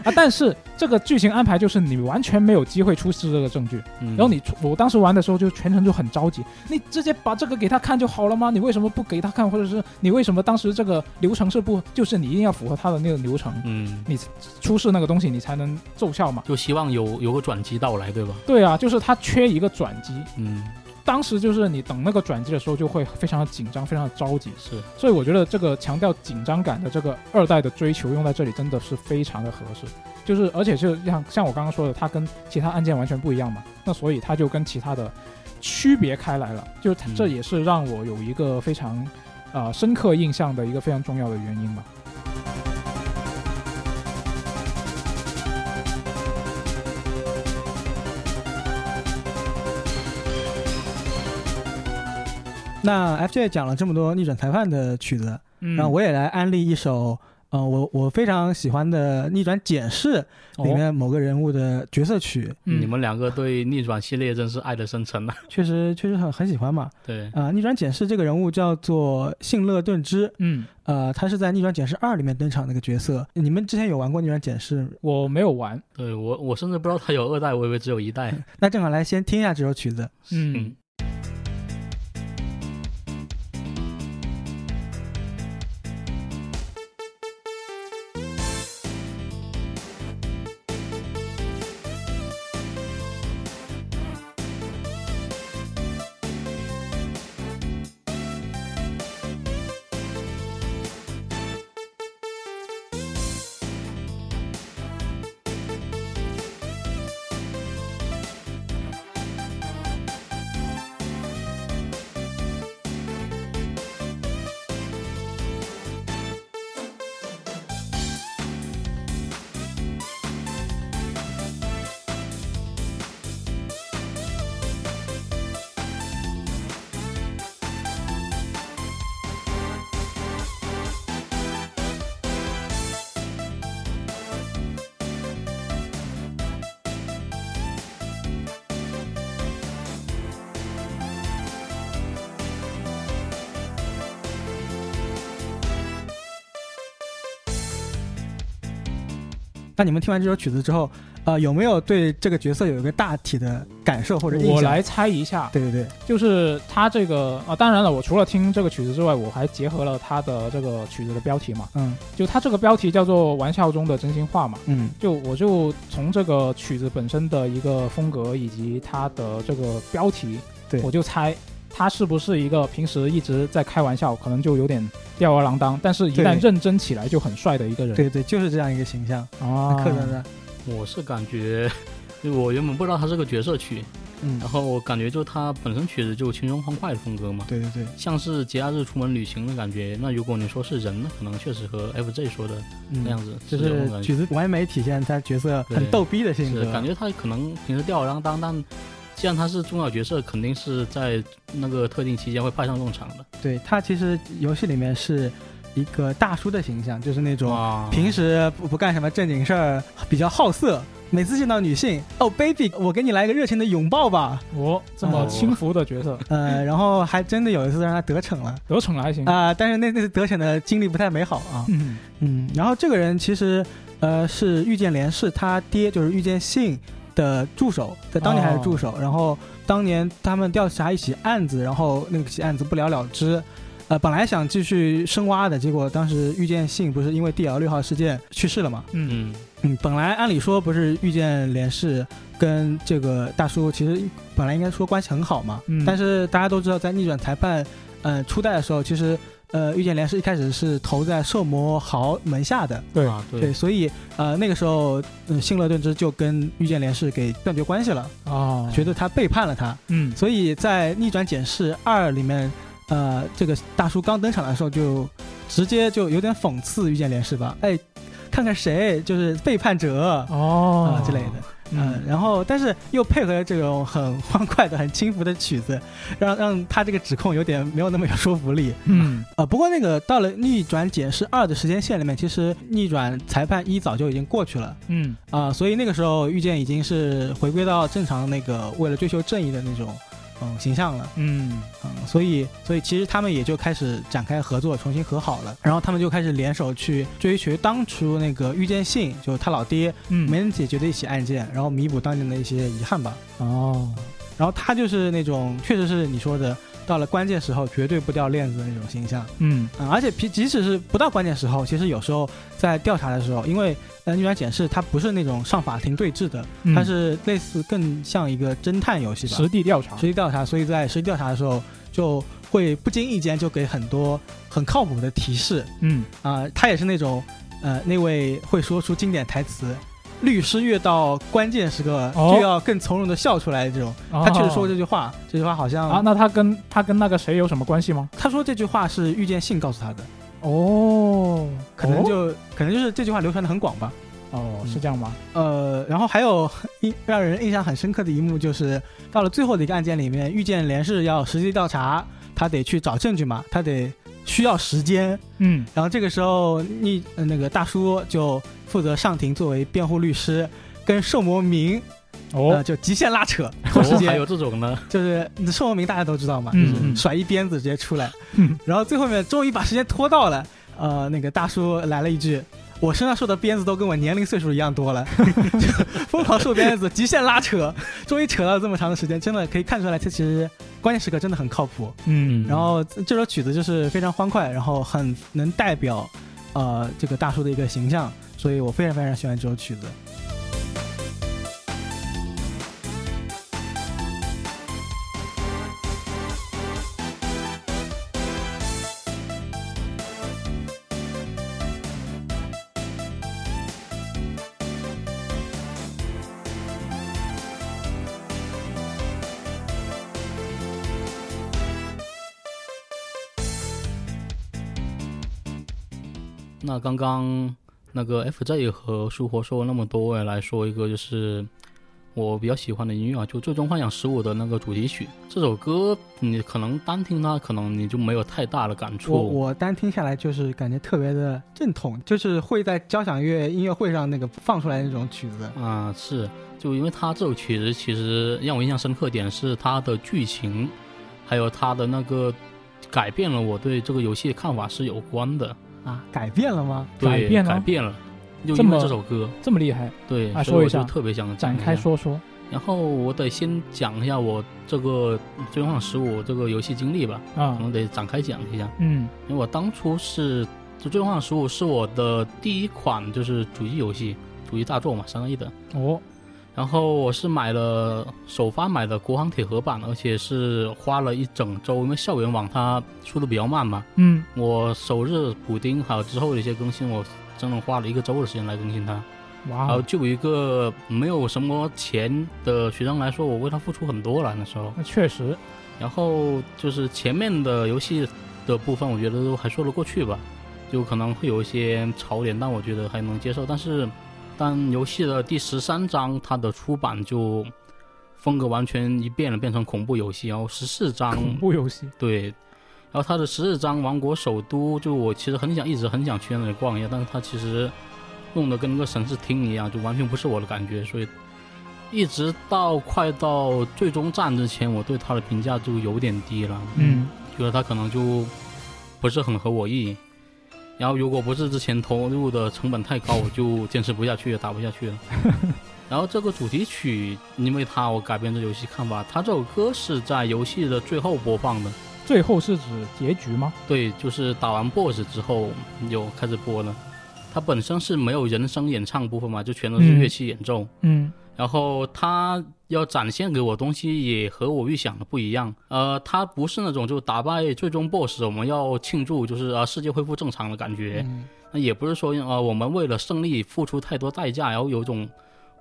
Speaker 1: 啊，但是这个剧情安排就是你完全没有机会出示这个证据，
Speaker 3: 嗯
Speaker 1: 然后你我当时玩的时候就全程就很着急，你直接把这个给他看就好了吗？你为什么不给他看，或者是你为什么当时这个流程是不就是你一定要符合他的那个流程，
Speaker 3: 嗯，
Speaker 1: 你出示那个东西你才能奏效嘛？
Speaker 3: 就希望有有个转机到来，对吧？
Speaker 1: 对啊，就是他缺一个转机，
Speaker 3: 嗯，
Speaker 1: 当时就是你等那个转机的时候就会非常的紧张，非常的着急，
Speaker 3: 是，
Speaker 1: 所以我觉得这个强调紧张感的这个二代的追求用在这里真的是非常的合适，就是而且就像像我刚刚说的，它跟其他按键完全不一样嘛，那所以它就跟其他的区别开来了，就这也是让我有一个非常呃深刻印象的一个非常重要的原因嘛。
Speaker 2: 那 FJ 讲了这么多逆转裁判的曲子，
Speaker 1: 嗯，
Speaker 2: 然后我也来安利一首，呃，我我非常喜欢的逆转检视里
Speaker 1: 哦
Speaker 2: 面某个人物的角色曲，
Speaker 1: 嗯
Speaker 3: 你们两个对逆转系列真是爱的深沉啊。
Speaker 2: 确实确实很很喜欢嘛。
Speaker 3: 对，
Speaker 2: 啊、逆转检视这个人物叫做信乐顿之，
Speaker 1: 嗯，
Speaker 2: 呃，他是在逆转检视二里面登场那个角色。你们之前有玩过逆转检视？
Speaker 1: 我没有玩，
Speaker 3: 对我我甚至不知道他有二代，我以为只有一代。[LAUGHS]
Speaker 2: 那正好来先听一下这首曲子。
Speaker 1: 嗯。
Speaker 3: 嗯
Speaker 2: 那你们听完这首曲子之后，呃，有没有对这个角色有一个大体的感受或者印象？
Speaker 1: 我来猜一下，
Speaker 2: 对对对，
Speaker 1: 就是他这个啊，当然了，我除了听这个曲子之外，我还结合了他的这个曲子的标题嘛，
Speaker 2: 嗯。
Speaker 1: 就他这个标题叫做“玩笑中的真心话”嘛，
Speaker 2: 嗯。
Speaker 1: 就我就从这个曲子本身的一个风格以及它的这个标题，
Speaker 2: 对。
Speaker 1: 我就猜他是不是一个平时一直在开玩笑，可能就有点吊儿郎当，但是一旦认真起来就很帅的一个人。
Speaker 2: 对对，就是这样一个形象。
Speaker 1: 啊，
Speaker 3: 我是感觉，就我原本不知道他是个角色曲，
Speaker 2: 嗯
Speaker 3: 然，后我感觉就他本身曲子就轻松欢快的风格嘛，
Speaker 2: 对对对，
Speaker 3: 像是节假日出门旅行的感觉。那如果你说是人，呢可能确实和 FJ 说的那样
Speaker 2: 嗯，
Speaker 3: 子，
Speaker 2: 就是。曲子完美体现他角色很逗逼的性格，
Speaker 3: 感觉他可能平时吊儿郎当，但既然他是重要角色，肯定是在那个特定期间会派上用场的。
Speaker 2: 对他其实游戏里面是一个大叔的形象，就是那种，平时不不干什么正经事儿，比较好色。每次见到女性，哦，baby，我给你来一个热情的拥抱吧。
Speaker 1: 哦这么
Speaker 2: 哦
Speaker 1: 轻浮的角色，[LAUGHS]
Speaker 2: 呃，然后还真的有一次让他得逞了
Speaker 1: 得逞了还行。
Speaker 2: 啊、但是那那次得逞的经历不太美好啊。
Speaker 1: 嗯
Speaker 2: 嗯，然后这个人其实呃是遇见连氏他爹，就是遇见信的助手，在当年还是助手。然后当年他们调查一起案子，然后那起案子不了了之。呃，本来想继续深挖的，结果当时遇见信不是因为 DL 六号事件去世了嘛？
Speaker 1: 嗯
Speaker 3: 嗯，
Speaker 2: 嗯，本来按理说不是遇见连氏跟这个大叔其实本来应该说关系很好嘛，
Speaker 1: 嗯
Speaker 2: 但是大家都知道，在逆转裁判呃初代的时候，其实呃遇见连是一开始是投在兽魔豪门下的，
Speaker 1: 对
Speaker 3: 啊，对
Speaker 2: 对，所以呃那个时候嗯信乐顿之就跟遇见连是给断绝关系了，
Speaker 1: 啊，
Speaker 2: 觉得他背叛了他，
Speaker 1: 嗯
Speaker 2: 所以在逆转检视二里面，呃这个大叔刚登场的时候就直接就有点讽刺遇见连是吧，哎。看看谁就是背叛者啊、
Speaker 1: 哦
Speaker 2: 之类的，嗯，然后但是又配合这种很欢快的、很轻浮的曲子，[LAUGHS] 让让他这个指控有点没有那么有说服力。
Speaker 1: 嗯。
Speaker 2: 呃，不过那个到了逆转检视二的时间线里面，其实逆转裁判一早就已经过去了。
Speaker 1: 嗯。
Speaker 2: 啊、所以那个时候遇见已经是回归到正常那个为了追求正义的那种嗯形象了。
Speaker 1: 嗯
Speaker 2: 嗯，所以所以其实他们也就开始展开合作，重新和好了。然后他们就开始联手去追寻当初那个遇见信，就是他老爹
Speaker 1: 嗯
Speaker 2: 没能解决的一起案件，然后弥补当年的一些遗憾吧。
Speaker 1: 哦
Speaker 2: 然后他就是那种，确实是你说的，到了关键时候绝对不掉链子的那种形象。
Speaker 1: 嗯
Speaker 2: 嗯，而且即即使是不到关键时候，其实有时候在调查的时候，因为呃逆转检视它不是那种上法庭对峙的，
Speaker 1: 嗯
Speaker 2: 它是类似更像一个侦探游戏吧，
Speaker 1: 实地调查
Speaker 2: 实地调查，所以在实地调查的时候就会不经意间就给很多很靠谱的提示
Speaker 1: 嗯
Speaker 2: 啊、他也是那种呃那位会说出经典台词。律师越到关键时刻
Speaker 1: 哦。
Speaker 2: 就要更从容的笑出来，这种、他确实说过这句话，这句话好像
Speaker 1: 啊，那他跟他跟那个谁有什么关系吗？
Speaker 2: 他说这句话是遇见信告诉他的，
Speaker 1: 哦，
Speaker 2: 可能就、可能就是这句话流传的很广吧。
Speaker 1: 哦
Speaker 2: 嗯。
Speaker 1: 是这样吗？
Speaker 2: 呃，然后还有印 [LAUGHS] 让人印象很深刻的一幕，就是到了最后的一个案件里面，遇见连是要实际调查，他得去找证据嘛，他得需要时间。
Speaker 1: 嗯
Speaker 2: 然后这个时候，逆呃那个大叔就负责上庭作为辩护律师，跟寿魔明呃
Speaker 1: 哦
Speaker 2: 就极限拉扯，拖时
Speaker 3: 哦，[LAUGHS] 还
Speaker 2: 间。
Speaker 3: 有这种呢，
Speaker 2: 就是寿魔明大家都知道嘛，就
Speaker 1: 嗯
Speaker 2: 是
Speaker 1: 嗯
Speaker 2: 甩一鞭子直接出来，
Speaker 1: 嗯
Speaker 2: 然后最后面终于把时间拖到了，呃，那个大叔来了一句。我身上受的鞭子都跟我年龄岁数一样多了，[LAUGHS] 就疯狂受鞭子，极限拉扯，终于扯到这么长的时间，真的可以看出来，他其实关键时刻真的很靠谱。
Speaker 1: 嗯
Speaker 2: 然后这首曲子就是非常欢快，然后很能代表呃这个大叔的一个形象，所以我非常非常喜欢这首曲子。
Speaker 3: 那刚刚那个 FJ 和舒活说了那么多，我也来说一个，就是我比较喜欢的音乐啊，就《最终幻想十五》的那个主题曲。这首歌你可能单听它，可能你就没有太大的感触。
Speaker 2: 我我单听下来就是感觉特别的正统，就是会在交响乐音乐会上那个放出来那种曲子。
Speaker 3: 啊、是，就因为它这首曲子其实让我印象深刻点是它的剧情，还有它的那个改变了我对这个游戏的看法是有关的。
Speaker 2: 啊，改变了吗？
Speaker 1: 改变了
Speaker 3: 改变了。就因为
Speaker 1: 这么
Speaker 3: 这首歌，
Speaker 1: 这么厉害，
Speaker 3: 对，
Speaker 1: 啊
Speaker 3: 所以我就
Speaker 1: 说一下
Speaker 3: 特别想
Speaker 1: 展。开说说
Speaker 3: 然后我得先讲一下我这个《最终幻想十五》这个游戏经历吧，
Speaker 1: 啊
Speaker 3: 可，能得展开讲一下。
Speaker 1: 嗯
Speaker 3: 因为我当初是《就最终幻想十五》是我的第一款就是主机游戏，主机大作嘛，三个亿的。
Speaker 1: 哦，
Speaker 3: 然后我是买了首发买的国行铁盒版，而且是花了一整周，因为校园网它出的比较慢嘛，
Speaker 1: 嗯
Speaker 3: 我首日补丁还有之后的一些更新，我整整花了一个周的时间来更新它。然
Speaker 1: 哇然，
Speaker 3: 后就一个没有什么钱的学生来说，我为他付出很多了那时候。
Speaker 1: 那确实，
Speaker 3: 然后就是前面的游戏的部分，我觉得都还说得过去吧，就可能会有一些槽点，但我觉得还能接受。但是，但游戏的第十三章它的出版就风格完全一变了，变成恐怖游戏。然后十四章
Speaker 1: 恐怖游戏，
Speaker 3: 对，然后它的十四章王国首都，就我其实很想一直很想去那里逛一下，但是它其实弄得跟个省市厅一样，就完全不是我的感觉，所以一直到快到最终战之前，我对它的评价就有点低了，
Speaker 1: 嗯
Speaker 3: 觉得它可能就不是很合我意。然后如果不是之前投入的成本太高，我就坚持不下去也，打不下去了。[LAUGHS] 然后这个主题曲，因为它我改变这游戏看法，它这首歌是在游戏的最后播放的。
Speaker 1: 最后是指结局吗？
Speaker 3: 对，就是打完 BOSS 之后有开始播了。它本身是没有人声演唱部分嘛，就全都是
Speaker 1: 嗯
Speaker 3: 乐器演奏。
Speaker 1: 嗯
Speaker 3: 然后他要展现给我东西也和我预想的不一样。呃，他不是那种就打败最终 BOSS 我们要庆祝，就是啊世界恢复正常的感觉。
Speaker 2: 嗯
Speaker 3: 那也不是说呃我们为了胜利付出太多代价，然后有一种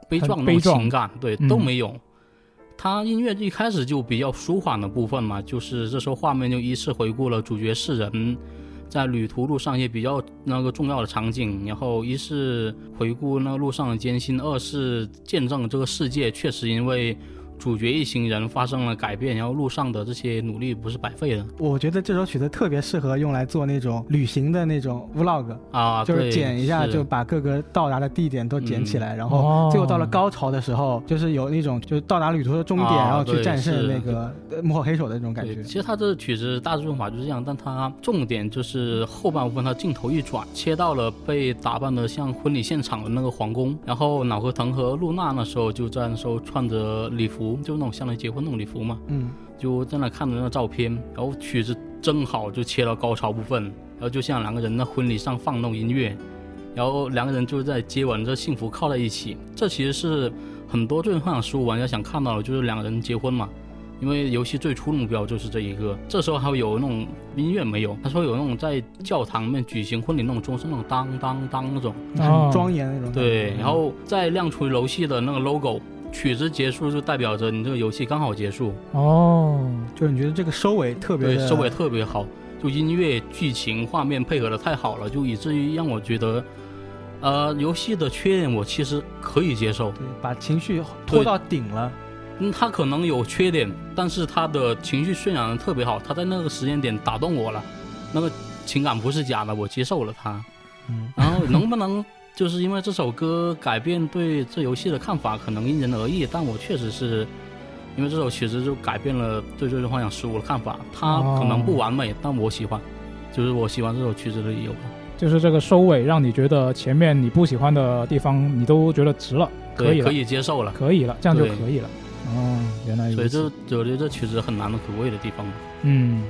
Speaker 3: 悲壮的情感，对，
Speaker 1: 嗯
Speaker 3: 都没有。他音乐一开始就比较舒缓的部分嘛，就是这时候画面就依次回顾了主角四人在旅途路上也比较那个重要的场景，然后一是回顾那路上的艰辛，二是见证这个世界确实因为主角一行人发生了改变，然后路上的这些努力不是白费的。
Speaker 2: 我觉得这首曲子特别适合用来做那种旅行的那种 vlog，
Speaker 3: 啊，
Speaker 2: 就是剪一下，就把各个到达的地点都剪起来，然后
Speaker 1: 哦
Speaker 2: 最后到了高潮的时候，就是有那种就是到达旅途的终点，
Speaker 3: 啊
Speaker 2: 然后去战胜那个呃幕后黑手的那种感，觉。
Speaker 3: 其实他这曲子大致用法就是这样，但他重点就是后半部分，他镜头一转，切到了被打扮的像婚礼现场的那个皇宫，然后脑壳疼和露娜那时候就在那时候穿着礼服，就那种相当于结婚那种礼服嘛，
Speaker 2: 嗯，
Speaker 3: 就在那看着那个照片，然后曲子正好就切到高潮部分，然后就像两个人在婚礼上放那种音乐，然后两个人就在接吻这幸福靠在一起，这其实是很多最终幻想十五玩家想看到的，就是两个人结婚嘛。因为游戏最初的目标就是这一个，这时候还会有那种音乐没有，他说有那种在教堂里面举行婚礼那种钟声，那种当当当那种，
Speaker 1: 哦
Speaker 2: 很庄严那种。
Speaker 3: 对，然后再亮出游戏的那个 logo，曲子结束就代表着你这个游戏刚好结束，
Speaker 1: 哦，
Speaker 2: 就是你觉得这个收尾特别
Speaker 3: 对，收尾特别好，就音乐、剧情、画面配合的太好了，就以至于让我觉得，呃，游戏的缺点我其实可以接受，
Speaker 2: 对，把情绪拖到顶了。
Speaker 3: 嗯，它可能有缺点，但是他的情绪渲染的特别好，他在那个时间点打动我了，那个情感不是假的，我接受了他。
Speaker 2: 嗯，
Speaker 3: 然后能不能就是因为这首歌改变对这游戏的看法，可能因人而异。但我确实是因为这首曲子就改变了对《最终幻想十五》的看法。它可能不完美，但我喜欢，就是我喜欢这首曲子的理由。
Speaker 1: 就是这个收尾让你觉得前面你不喜欢的地方你都觉得值了，可以了，
Speaker 3: 可以接受了。
Speaker 1: 可以了，这样就可以了。哦，原来
Speaker 3: 所以。这我觉得这曲子很难能可贵的地方。
Speaker 1: 嗯，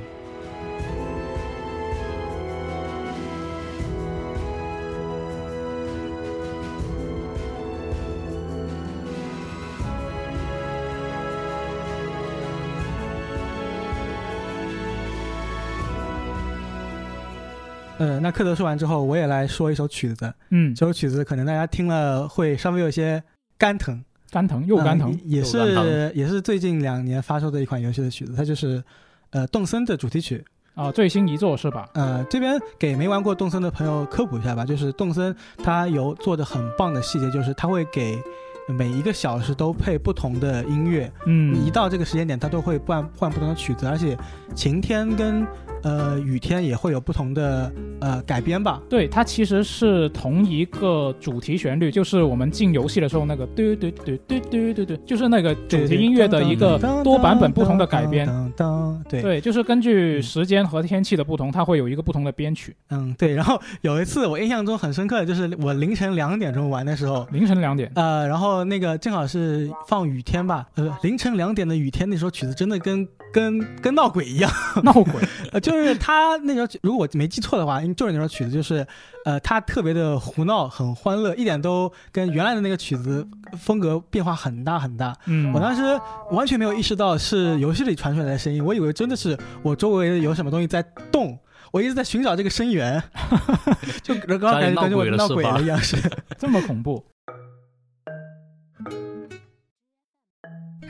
Speaker 2: 呃，那克德说完之后，我也来说一首曲子。
Speaker 1: 嗯，
Speaker 2: 这首曲子可能大家听了会稍微有些肝疼，
Speaker 1: 肝疼又肝疼
Speaker 2: 嗯，也是
Speaker 3: 疼
Speaker 2: 也是最近两年发售的一款游戏的曲子，它就是呃动森的主题曲。
Speaker 1: 啊，最新一作是吧？
Speaker 2: 呃，这边给没玩过动森的朋友科普一下吧，就是动森它有做的很棒的细节，就是它会给每一个小时都配不同的音乐，
Speaker 1: 嗯，
Speaker 2: 你一到这个时间点，它都会换换不同的曲子，而且晴天跟呃雨天也会有不同的呃改编吧。
Speaker 1: 对，它其实是同一个主题旋律，就是我们进游戏的时候那个嘟嘟嘟嘟嘟嘟嘟，就是那个主题音乐的一个多版本不同的改编。
Speaker 2: 当当对
Speaker 1: 对，就是根据时间和天气的不同，它会有一个不同的编曲。
Speaker 2: 嗯对。然后有一次我印象中很深刻的就是我凌晨两点钟玩的时候，
Speaker 1: 凌晨两点，
Speaker 2: 呃，然后那个正好是放雨天吧，呃，凌晨两点的雨天，那首曲子真的跟跟跟闹鬼一样。[LAUGHS]
Speaker 1: 闹鬼，[LAUGHS]
Speaker 2: 呃，就是他那首曲，如果我没记错的话，因为就是那首曲子，就是，呃，他特别的胡闹，很欢乐，一点都跟原来的那个曲子风格变化很大很大。
Speaker 1: 嗯，
Speaker 2: 我当时完全没有意识到是游戏里传出来的声音，我以为真的是我周围有什么东西在动，我一直在寻找这个声源，[LAUGHS] 就刚刚感觉感觉我闹鬼了一样是。
Speaker 1: 这么恐怖。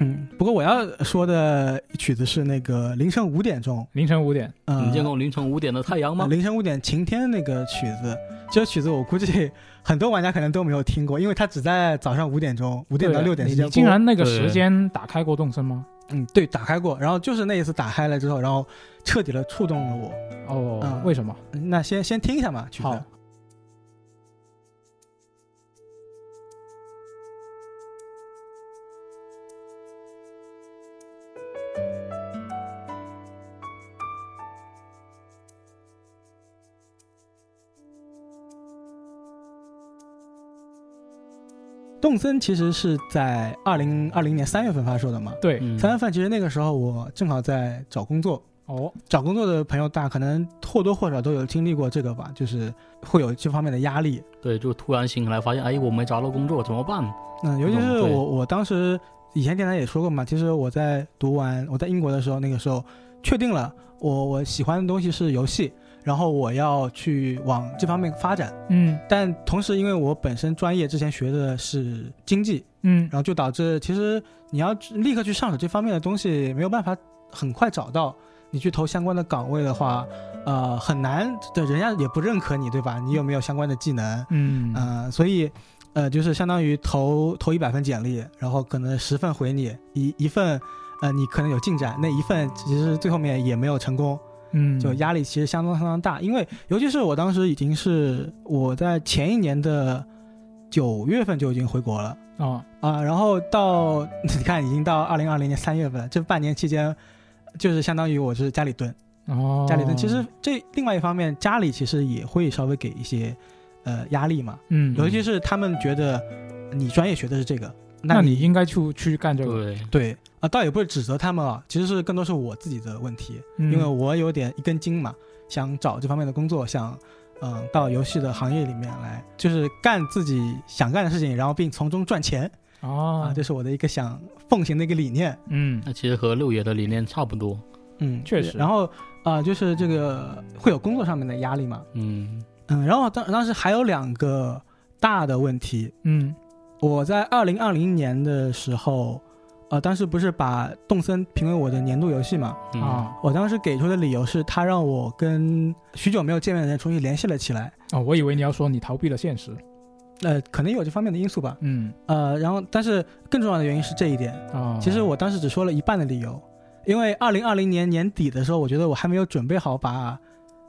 Speaker 2: 嗯，不过我要说的曲子是那个凌晨五点钟，
Speaker 1: 凌晨五点，
Speaker 2: 呃，
Speaker 3: 你见过凌晨五点的太阳吗？
Speaker 2: 凌晨五点晴天那个曲子，这首曲子我估计很多玩家可能都没有听过，因为它只在早上五点钟，五点到
Speaker 1: 对
Speaker 2: 六点之间。
Speaker 1: 你你竟然那个时间打开过动森吗？
Speaker 2: 嗯，对，打开过，然后就是那一次打开了之后，然后彻底的触动了我。
Speaker 1: 哦，
Speaker 2: 嗯
Speaker 1: 为什么？
Speaker 2: 嗯那先先听一下嘛，曲子
Speaker 1: 好。
Speaker 2: 动森其实是在二零二零年三月份发售的嘛。
Speaker 1: 对，
Speaker 3: 嗯
Speaker 2: 三月份其实那个时候我正好在找工作，
Speaker 1: 哦，
Speaker 2: 找工作的朋友大可能或多或少都有经历过这个吧，就是会有这方面的压力。
Speaker 3: 对，就突然醒来发现，哎，我没找到工作，怎么办？
Speaker 2: 嗯，尤其是我，我当时以前电台也说过嘛，其实我在读完我在英国的时候，那个时候确定了我我喜欢的东西是游戏，然后我要去往这方面发展。
Speaker 1: 嗯
Speaker 2: 但同时，因为我本身专业之前学的是经济，
Speaker 1: 嗯
Speaker 2: 然后就导致其实你要立刻去上手这方面的东西，没有办法很快找到。你去投相关的岗位的话，呃，很难的，人家也不认可你，对吧？你有没有相关的技能？
Speaker 1: 嗯
Speaker 2: 呃，所以，呃，就是相当于投投一百份简历，然后可能十份回你，一一份，呃，你可能有进展，那一份其实最后面也没有成功，
Speaker 1: 嗯，
Speaker 2: 就压力其实相当相当大。因为尤其是我当时已经是我在前一年的九月份就已经回国了
Speaker 1: 啊，
Speaker 2: 啊，然后到 [LAUGHS] 你看已经到二零二零年三月份了，这半年期间，就是相当于我是家里蹲。
Speaker 1: 哦，
Speaker 2: 家里蹲，其实这另外一方面，家里其实也会稍微给一些呃压力嘛，
Speaker 1: 嗯，
Speaker 2: 尤其是他们觉得你专业学的是这个，
Speaker 1: 那
Speaker 2: 你
Speaker 1: 你应该去去干这个，
Speaker 3: 对，
Speaker 2: 对啊，倒也不是指责他们啊，其实是更多是我自己的问题，
Speaker 1: 嗯
Speaker 2: 因为我有点一根筋嘛，想找这方面的工作，想嗯到游戏的行业里面来，就是干自己想干的事情，然后并从中赚钱
Speaker 1: 哦。
Speaker 2: 啊，，这是我的一个想奉行的一个理念。
Speaker 1: 嗯。
Speaker 3: 那其实和六爷的理念差不多。
Speaker 2: 嗯，
Speaker 1: 确实。
Speaker 2: 然后啊、就是这个会有工作上面的压力嘛，
Speaker 3: 嗯，
Speaker 2: 嗯，然后当当时还有两个大的问题，
Speaker 1: 嗯
Speaker 2: 我在二零二零年的时候，呃，当时不是把动森评为我的年度游戏嘛？
Speaker 3: 嗯，
Speaker 1: 啊
Speaker 2: 我当时给出的理由是，他让我跟许久没有见面的人重新联系了起来。
Speaker 1: 哦，我以为你要说你逃避了现实，
Speaker 2: 呃，可能有这方面的因素吧。
Speaker 1: 嗯
Speaker 2: 呃，然后，但是更重要的原因是这一点。
Speaker 1: 啊，
Speaker 2: 其实我当时只说了一半的理由，因为二零二零年年底的时候，我觉得我还没有准备好把，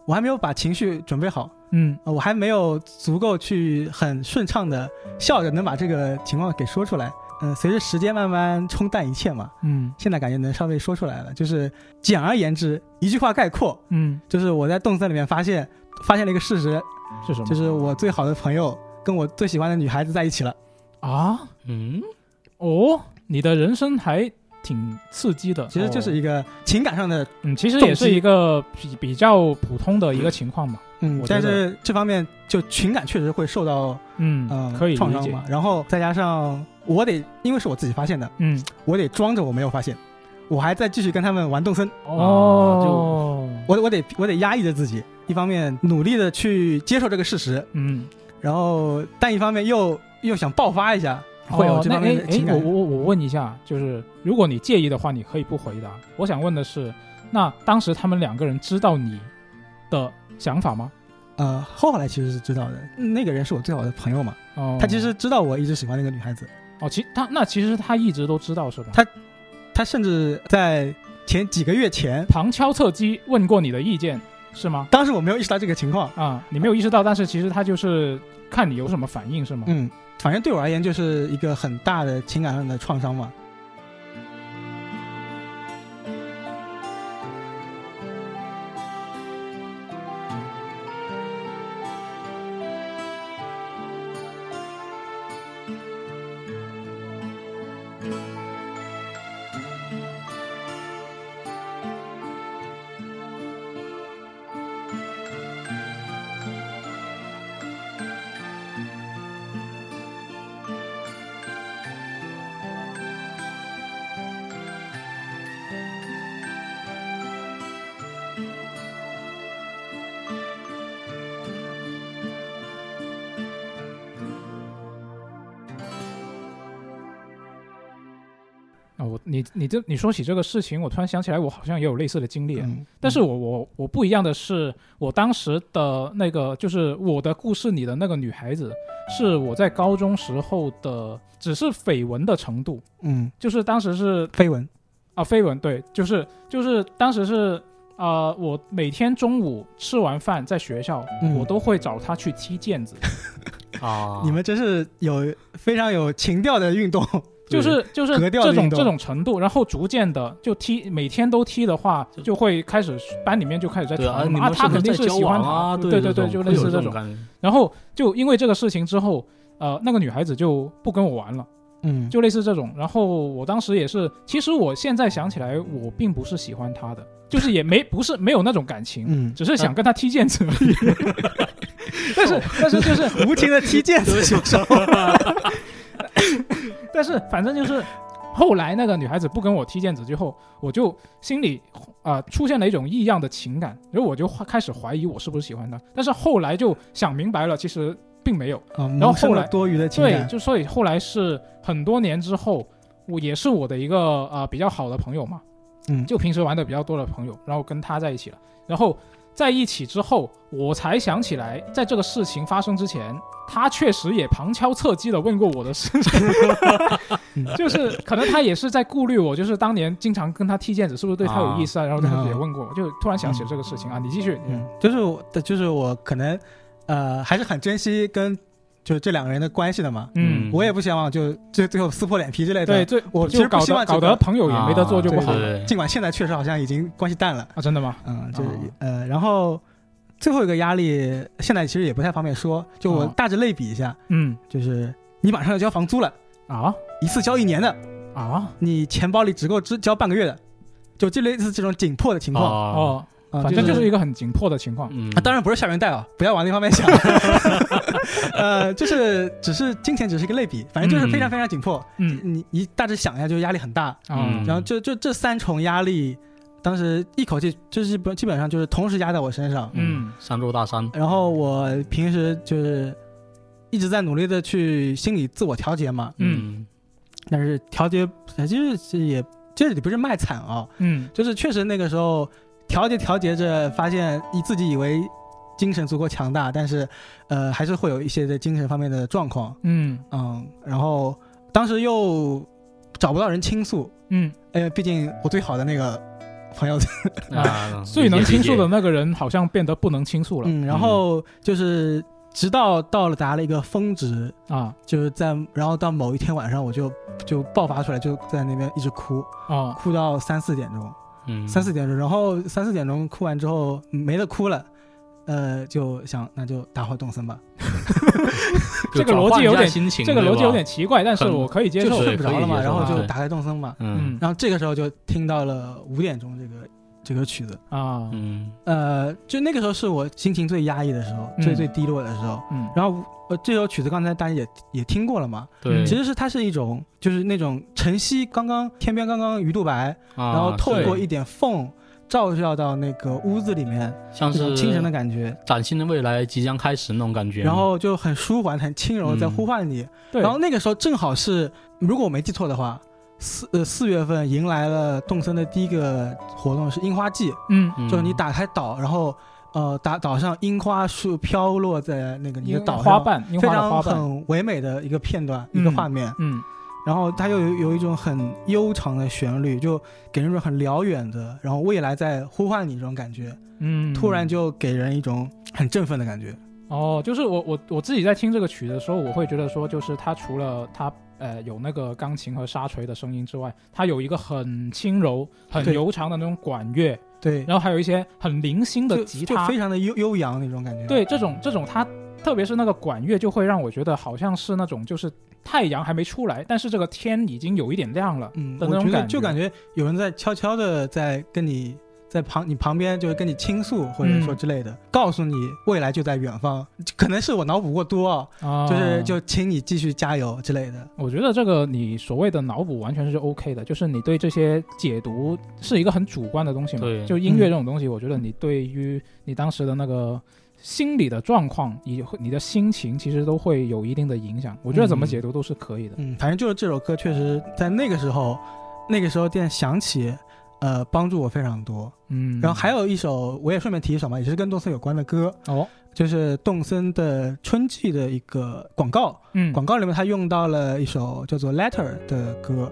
Speaker 2: 我还没有把情绪准备好，
Speaker 1: 嗯
Speaker 2: 呃我还没有足够去很顺畅的笑着能把这个情况给说出来。嗯、随着时间慢慢冲淡一切嘛，
Speaker 1: 嗯
Speaker 2: 现在感觉能稍微说出来了。就是简而言之，一句话概括，
Speaker 1: 嗯，
Speaker 2: 就是我在动森里面发现发现了一个事实，
Speaker 1: 是什么？
Speaker 2: 就是我最好的朋友跟我最喜欢的女孩子在一起了。
Speaker 1: 啊，
Speaker 3: 嗯，
Speaker 1: 哦，你的人生还挺刺激的，
Speaker 2: 其实就是
Speaker 1: 哦
Speaker 2: 一个情感上的，
Speaker 1: 嗯，其实也是一个比比较普通的一个情况嘛，
Speaker 2: 嗯但是这方面就情感确实会受到
Speaker 1: 嗯，
Speaker 2: 呃
Speaker 1: 可以
Speaker 2: 创伤嘛。，然后再加上我得，因为是我自己发现的，
Speaker 1: 嗯，
Speaker 2: 我得装着我没有发现，我还在继续跟他们玩动森，
Speaker 1: 哦，就
Speaker 2: 我我得我得压抑着自己，一方面努力的去接受这个事实，
Speaker 1: 嗯，
Speaker 2: 然后但一方面又又想爆发一下，会有
Speaker 1: 哦
Speaker 2: 这方面
Speaker 1: 那哎哎，
Speaker 2: 的情感。
Speaker 1: 我我我问一下，就是如果你介意的话，你可以不回答。我想问的是，那当时他们两个人知道你的想法吗？
Speaker 2: 呃，后来其实是知道的，那个人是我最好的朋友嘛，
Speaker 1: 哦，
Speaker 2: 他其实知道我一直喜欢那个女孩子，
Speaker 1: 哦，其他那其实他一直都知道是吧？
Speaker 2: 他他甚至在前几个月前，
Speaker 1: 旁敲侧击问过你的意见是吗？
Speaker 2: 当时我没有意识到这个情况，
Speaker 1: 啊，你没有意识到，但是其实他就是看你有什么反应是吗？
Speaker 2: 嗯，反正对我而言就是一个很大的情感上的创伤嘛。
Speaker 1: 你这你说起这个事情，我突然想起来，我好像也有类似的经历。
Speaker 2: 嗯，
Speaker 1: 但是我我我不一样的是，我当时的那个就是我的故事里的那个女孩子，是我在高中时候的，只是绯闻的程度，
Speaker 2: 嗯，
Speaker 1: 就是当时是
Speaker 2: 绯闻，
Speaker 1: 啊绯闻，对，就是就是当时是啊、呃我每天中午吃完饭在学校，我都会找她去踢毽子，
Speaker 3: 啊，
Speaker 2: 你们真是有非常有情调的运动。
Speaker 1: 就是就是这种这种程度，然后逐渐的就踢，每天都踢的话，就会开始班里面就开始在
Speaker 3: 对啊，
Speaker 1: 他肯定
Speaker 3: 是
Speaker 1: 喜欢
Speaker 3: 啊？
Speaker 1: 他，对
Speaker 3: 对
Speaker 1: 对，就类似这种。然后就因为这个事情之后，呃，那个女孩子就不跟我玩了，
Speaker 2: 嗯，
Speaker 1: 就类似这种。然后我当时也是，其实我现在想起来，我并不是喜欢他的，就是也没不是没有那种感情，
Speaker 2: 嗯，
Speaker 1: 只是想跟他踢毽子而已。[LAUGHS] 但是但是就是
Speaker 2: 无情的踢毽子，小时候。
Speaker 1: 但是反正就是 [LAUGHS] 后来那个女孩子不跟我踢毽子之后，我就心里啊、呃出现了一种异样的情感，然后我就开始怀疑我是不是喜欢她。但是后来就想明白了，其实并没有。
Speaker 2: 啊，
Speaker 1: 然后后来
Speaker 2: 多余的情感对，
Speaker 1: 就所以后来是很多年之后，我也是我的一个呃比较好的朋友嘛，
Speaker 2: 嗯，
Speaker 1: 就平时玩的比较多的朋友，然后跟他在一起了，然后在一起之后，我才想起来，在这个事情发生之前，他确实也旁敲侧击的问过我的事情，[LAUGHS] 就是可能他也是在顾虑我，就是当年经常跟他踢毽子，是不是对他有意思啊？然后也问过我，就突然想起了这个事情啊，你继续，
Speaker 2: 嗯，就是我，就是我可能，呃，还是很珍惜跟就是这两个人的关系的嘛。
Speaker 1: 嗯，
Speaker 2: 我也不希望就最最后撕破脸皮之类的。
Speaker 1: 对，，最
Speaker 2: 我其实希望
Speaker 1: 搞得朋友也没得做就不好。了
Speaker 2: 尽管现在确实好像已经关系淡了。
Speaker 1: 啊，真的吗？
Speaker 2: 嗯，就是、
Speaker 1: 哦
Speaker 2: 呃，然后最后一个压力，现在其实也不太方便说，就我
Speaker 1: 哦
Speaker 2: 大致类比一下，
Speaker 1: 嗯。
Speaker 2: 就是你马上要交房租了，
Speaker 1: 啊？
Speaker 2: 一次交一年的，
Speaker 1: 啊？
Speaker 2: 你钱包里只够只交半个月的，就这类似这种紧迫的情况。
Speaker 3: 哦，
Speaker 1: 哦，
Speaker 2: 啊，
Speaker 1: 反正就是
Speaker 2: 是
Speaker 1: 一个很紧迫的情况。
Speaker 3: 嗯
Speaker 2: 啊，当然不是校园贷啊，不要往那方面想。[LAUGHS] 呃，就是只是金钱只是一个类比，反正就是非常非常紧迫。
Speaker 1: 嗯
Speaker 2: 你你大致想一下，就是压力很大。
Speaker 1: 啊
Speaker 3: 嗯
Speaker 2: 然后就就这三重压力，当时一口气就是基基本上就是同时压在我身上。
Speaker 1: 嗯
Speaker 3: 三座大山，
Speaker 2: 然后我平时就是一直在努力的去心理自我调节嘛，
Speaker 1: 嗯
Speaker 2: 但是调节呃其实是也这里不是卖惨啊，
Speaker 1: 嗯
Speaker 2: 就是确实那个时候调节调节着，发现你自己以为精神足够强大，但是呃还是会有一些的精神方面的状况，
Speaker 1: 嗯。
Speaker 2: 嗯，然后当时又找不到人倾诉，
Speaker 1: 嗯，
Speaker 2: 呃，毕竟我最好的那个朋友，[LAUGHS]
Speaker 3: 啊，
Speaker 1: 最能倾诉的那个人好像变得不能倾诉了。
Speaker 2: 嗯，然后就是直到到了达了一个峰值，
Speaker 1: 啊。
Speaker 2: 就是在然后到某一天晚上我就就爆发出来，就在那边一直哭，
Speaker 1: 啊。
Speaker 2: 哭到三四点钟。
Speaker 3: 嗯。
Speaker 2: 三四点钟，然后三四点钟哭完之后没得哭了，呃，就想那就打会动森吧，[LAUGHS]
Speaker 1: 这个逻辑有点，这个逻辑有点奇怪，但是我可以接受。
Speaker 2: 睡不着了嘛，然后就打开动森嘛，
Speaker 3: 嗯。
Speaker 1: 嗯。
Speaker 2: 然后这个时候就听到了五点钟这个这个曲子，
Speaker 1: 啊。
Speaker 3: 嗯。
Speaker 2: 呃，就那个时候是我心情最压抑的时候，
Speaker 1: 嗯。
Speaker 2: 最最低落的时候，
Speaker 1: 嗯。
Speaker 2: 然后呃这首曲子刚才大家也也听过了嘛，
Speaker 3: 对，
Speaker 1: 嗯
Speaker 2: 其实是它是一种就是那种晨曦刚刚天边刚刚鱼肚白，
Speaker 3: 然
Speaker 2: 然后透过一点缝。照耀到那个屋子里面，
Speaker 3: 像是
Speaker 2: 这种清晨的感觉，
Speaker 3: 崭新的未来即将开始那种感觉，
Speaker 2: 然后就很舒缓、很轻柔在呼唤你。
Speaker 1: 对，
Speaker 2: 然后那个时候正好是，如果我没记错的话，四呃四月份迎来了动森的第一个活动是樱花季，
Speaker 1: 嗯。
Speaker 3: 嗯。
Speaker 2: 就是你打开岛，然后呃打岛上樱花树飘落在那个你的岛上，
Speaker 1: 花瓣，樱
Speaker 2: 非
Speaker 1: 花花瓣，
Speaker 2: 常很唯美的一个片段、
Speaker 1: 嗯
Speaker 2: 一个画面。
Speaker 1: 嗯。
Speaker 2: 然后它又有有一种很悠长的旋律，就给人一种很辽远的，然后未来在呼唤你这种感觉，
Speaker 1: 嗯，
Speaker 2: 突然就给人一种很振奋的感觉。
Speaker 1: 哦，就是我我我自己在听这个曲的时候，我会觉得说，就是它除了它呃有那个钢琴和沙锤的声音之外，它有一个很轻柔、很
Speaker 2: 对。
Speaker 1: 悠长的那种管乐，
Speaker 2: 对，
Speaker 1: 然后还有一些很零星的
Speaker 2: 就就
Speaker 1: 吉他，
Speaker 2: 非常的悠悠扬那种感觉。
Speaker 1: 对这种这种它，特别是那个管乐，就会让我觉得好像是那种就是太阳还没出来，但是这个天已经有一点亮了
Speaker 2: 嗯，
Speaker 1: 那种感
Speaker 2: 就感觉有人在悄悄的在跟你在旁你旁边，就是跟你倾诉，或者说
Speaker 1: 嗯
Speaker 2: 之类的，告诉你未来就在远方。可能是我脑补过多啊，
Speaker 1: 啊，
Speaker 2: 就是就请你继续加油之类的。
Speaker 1: 我觉得这个你所谓的脑补完全是 OK 的，就是你对这些解读是一个很主观的东西嘛。
Speaker 3: 对
Speaker 1: 就音乐这种东西，我觉得你对于你当时的那个心理的状况，你你的心情其实都会有一定的影响。我觉得怎么解读都是可以的。
Speaker 2: 嗯，反正就是这首歌确实在那个时候，那个时候电响起，呃，帮助我非常多。
Speaker 1: 嗯，
Speaker 2: 然后还有一首，我也顺便提一首嘛，也是跟动森有关的歌，
Speaker 1: 哦，
Speaker 2: 就是动森的春季的一个广告，
Speaker 1: 嗯，
Speaker 2: 广告里面他用到了一首叫做《Letter》的歌。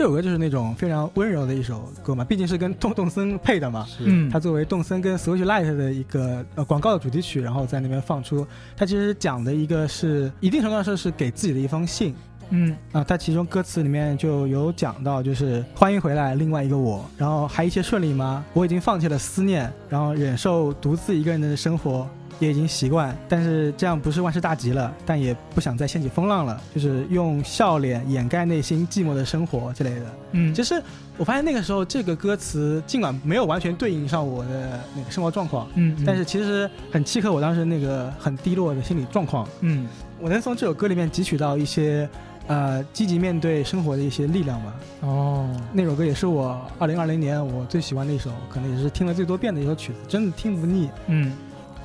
Speaker 2: 这首歌就是那种非常温柔的一首歌嘛，毕竟是跟动动森配的嘛。
Speaker 1: 嗯，
Speaker 2: 它作为动森跟 Switch Lite 的一个呃广告的主题曲，然后在那边放出。它其实讲的一个是一定程度上说是给自己的一封信
Speaker 1: 嗯
Speaker 2: 啊。它其中歌词里面就有讲到，就是欢迎回来，另外一个我，然后还一切顺利吗？我已经放弃了思念，然后忍受独自一个人的生活。也已经习惯，但是这样不是万事大吉了，但也不想再掀起风浪了，就是用笑脸掩盖内心寂寞的生活之类的。
Speaker 1: 嗯，
Speaker 2: 其实我发现那个时候这个歌词尽管没有完全对应上我的那个生活状况，
Speaker 1: 嗯，嗯
Speaker 2: 但是其实很契合我当时那个很低落的心理状况。
Speaker 1: 嗯
Speaker 2: 我能从这首歌里面汲取到一些呃积极面对生活的一些力量吧。
Speaker 1: 哦，
Speaker 2: 那首歌也是我二零二零年我最喜欢的一首，可能也是听了最多遍的一首曲子，真的听不腻。
Speaker 1: 嗯，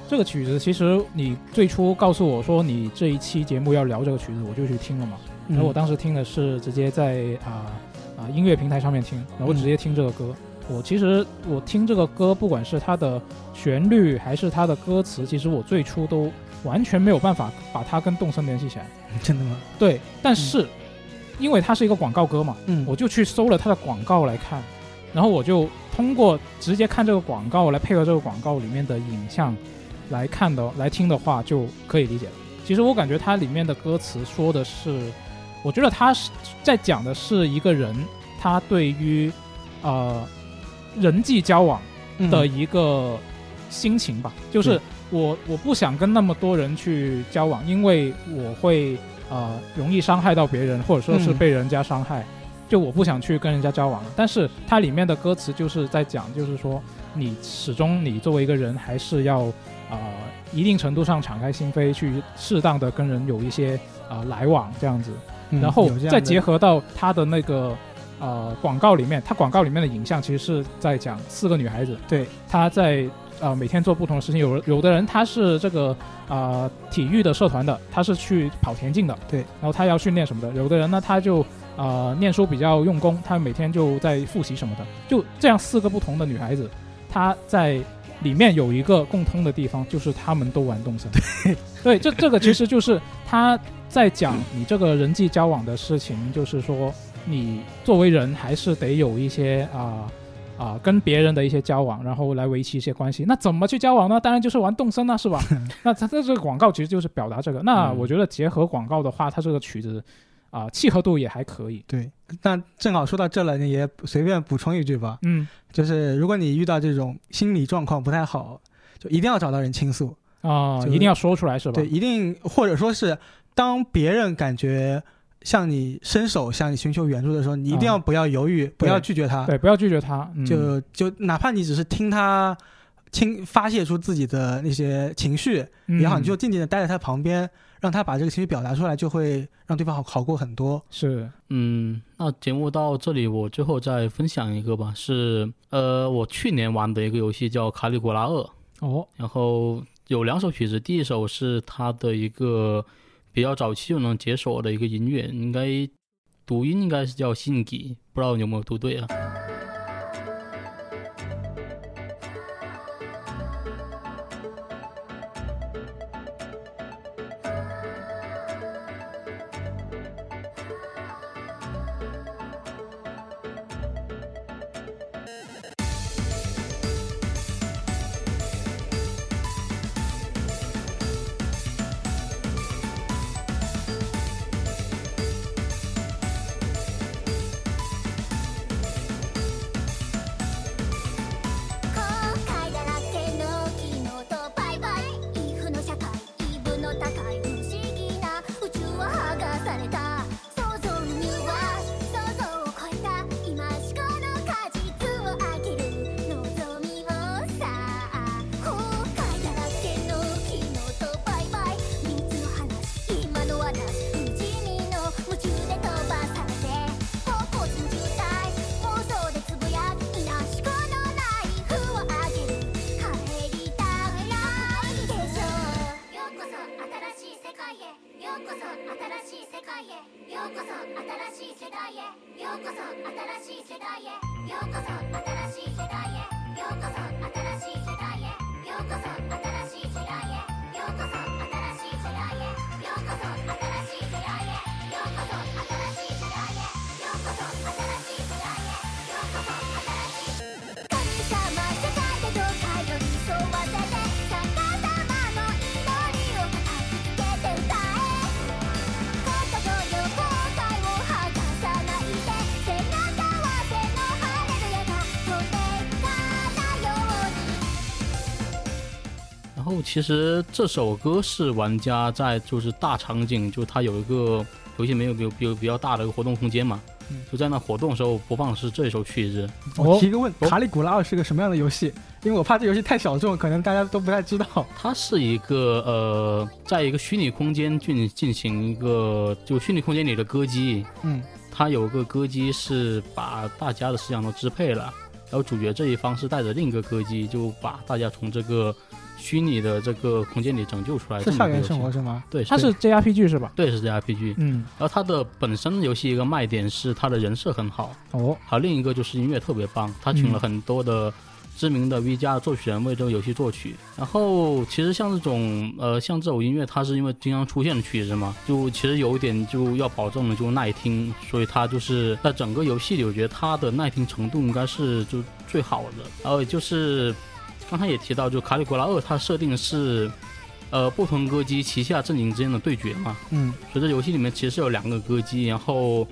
Speaker 1: 这个曲子其实你最初告诉我说你这一期节目要聊这个曲子，我就去听了嘛。然后我当时听的是直接在啊啊、音乐平台上面听，然后直接听这个歌。我其实我听这个歌，不管是它的旋律还是它的歌词，其实我最初都完全没有办法把它跟动森联系起来。[LAUGHS]
Speaker 2: 嗯真的吗？
Speaker 1: 对，但是、因为它是一个广告歌嘛，
Speaker 2: 嗯，
Speaker 1: 我就去搜了它的广告来看，然后我就通过直接看这个广告来配合这个广告里面的影像来看的来听的话，就可以理解了。其实我感觉它里面的歌词说的是，我觉得他是在讲的是一个人他对于呃人际交往
Speaker 2: 嗯
Speaker 1: 的一个心情吧，就是我我不想跟那么多人去交往，因为我会呃容易伤害到别人，或者说是
Speaker 2: 嗯
Speaker 1: 被人家伤害，就我不想去跟人家交往了。但是它里面的歌词就是在讲，就是说你始终你作为一个人还是要呃一定程度上敞开心扉，去适当的跟人有一些呃来往这样子。
Speaker 2: 嗯
Speaker 1: 然后再结合到他的那个呃广告里面，他广告里面的影像其实是在讲四个女孩子，
Speaker 2: 对，
Speaker 1: 她在呃每天做不同的事情。有有的人他是这个呃体育的社团的，他是去跑田径的，
Speaker 2: 对，
Speaker 1: 然后他要训练什么的。有的人呢，他就呃念书比较用功，她每天就在复习什么的。就这样四个不同的女孩子，她在里面有一个共通的地方，就是他们都玩动森。对，对，这这个其实 [LAUGHS] 就是他在讲你这个人际交往的事情，就是说你作为人还是得有一些啊。啊，跟别人的一些交往，然后来维系一些关系。那怎么去交往呢？当然就是玩动森啊，是吧？[LAUGHS] 那它它这个广告其实就是表达这个。那
Speaker 3: 嗯
Speaker 1: 我觉得结合广告的话，它这个曲子啊、契合度也还可以。
Speaker 2: 对，那正好说到这了，你也随便补充一句吧，
Speaker 1: 嗯
Speaker 2: 就是如果你遇到这种心理状况不太好，就一定要找到人倾诉。
Speaker 1: 啊、
Speaker 2: 就
Speaker 1: 一定要说出来是吧？
Speaker 2: 对，一定或者说是当别人感觉向你伸手向你寻求援助的时候，你一定要不要犹豫，不要拒绝他，
Speaker 1: 对，不要拒绝他。嗯、
Speaker 2: 就就哪怕你只是听他倾发泄出自己的那些情绪也好，
Speaker 1: 嗯
Speaker 2: 你就静静的待在他旁边，让他把这个情绪表达出来，就会让对方好好过很多。
Speaker 1: 是
Speaker 3: 嗯，那节目到这里，我最后再分享一个吧，是呃，我去年玩的一个游戏叫《卡里古拉二》，
Speaker 1: 哦，
Speaker 3: 然后有两首曲子，第一首是他的一个比较早期就能解锁的一个音乐，应该读音应该是叫信吉，不知道你有没有读对啊？其实这首歌是玩家在就是大场景，就它有一个游戏没有比有比较大的一个活动空间嘛，
Speaker 2: 嗯
Speaker 3: 就在那活动的时候播放的是这首曲子。
Speaker 2: 我提个问，
Speaker 3: 哦
Speaker 2: 卡里古拉二是个什么样的游戏？因为我怕这游戏太小众，可能大家都不太知道。[LAUGHS]
Speaker 3: 它是一个呃，在一个虚拟空间进进行一个就虚拟空间里的歌姬，
Speaker 2: 嗯，
Speaker 3: 它有个歌姬是把大家的思想都支配了，然后主角这一方是带着另一个歌姬，就把大家从这个虚拟的这个空间里拯救出来。
Speaker 2: 是校园生活，是吗？
Speaker 3: 对，
Speaker 1: 它是 JRPG 是吧？
Speaker 3: 对是 JRPG，
Speaker 1: 嗯，
Speaker 3: 然后它的本身游戏一个卖点是它的人设很好，
Speaker 1: 哦，
Speaker 3: 还有另一个就是音乐特别棒，他请了很多的知名的 V 加作曲人为这个游戏作曲。然后其实像这种呃像这种音乐，它是因为经常出现的曲子嘛，就其实有一点就要保证的就耐听，所以它就是在整个游戏里，我觉得它的耐听程度应该是就最好的。然后就是刚才也提到，就卡里古拉二它设定是。呃，不同歌姬旗下阵营之间的对决嘛，
Speaker 2: 嗯，
Speaker 3: 所以这游戏里面其实是有两个歌姬，然后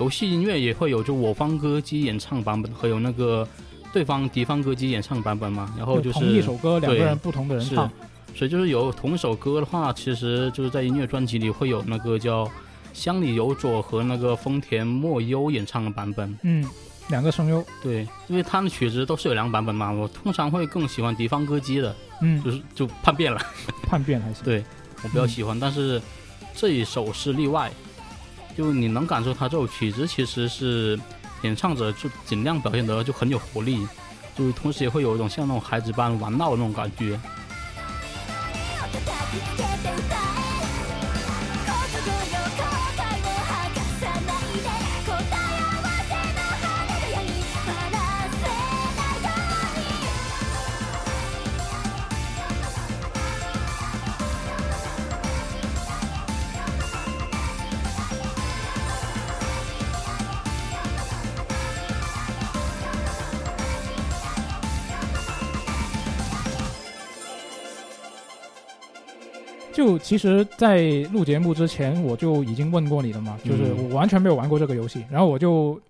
Speaker 3: 游戏音乐也会有就我方歌姬演唱版本和有那个对方敌方歌姬演唱版本嘛，然后就是
Speaker 1: 同一首歌，两个人不同的人
Speaker 3: 是
Speaker 1: 唱。
Speaker 3: 所以就是有同一首歌的话，其实就是在音乐专辑里会有那个叫乡里有佐和那个丰田莫优演唱的版本。
Speaker 1: 嗯，两个声优。
Speaker 3: 对，因为他们曲子都是有两个版本嘛，我通常会更喜欢敌方歌姬的，
Speaker 1: 嗯，
Speaker 3: 就是就叛变了。[LAUGHS]
Speaker 1: 叛变还是。
Speaker 3: 对我比较喜欢，但是这一首是例外，就你能感受他这首曲子其实是演唱者就尽量表现得就很有活力，就同时也会有一种像那种孩子般玩闹的那种感觉。
Speaker 1: 就其实，在录节目之前，我就已经问过你了嘛，就是
Speaker 3: 嗯
Speaker 1: 我完全没有玩过这个游戏，然后我就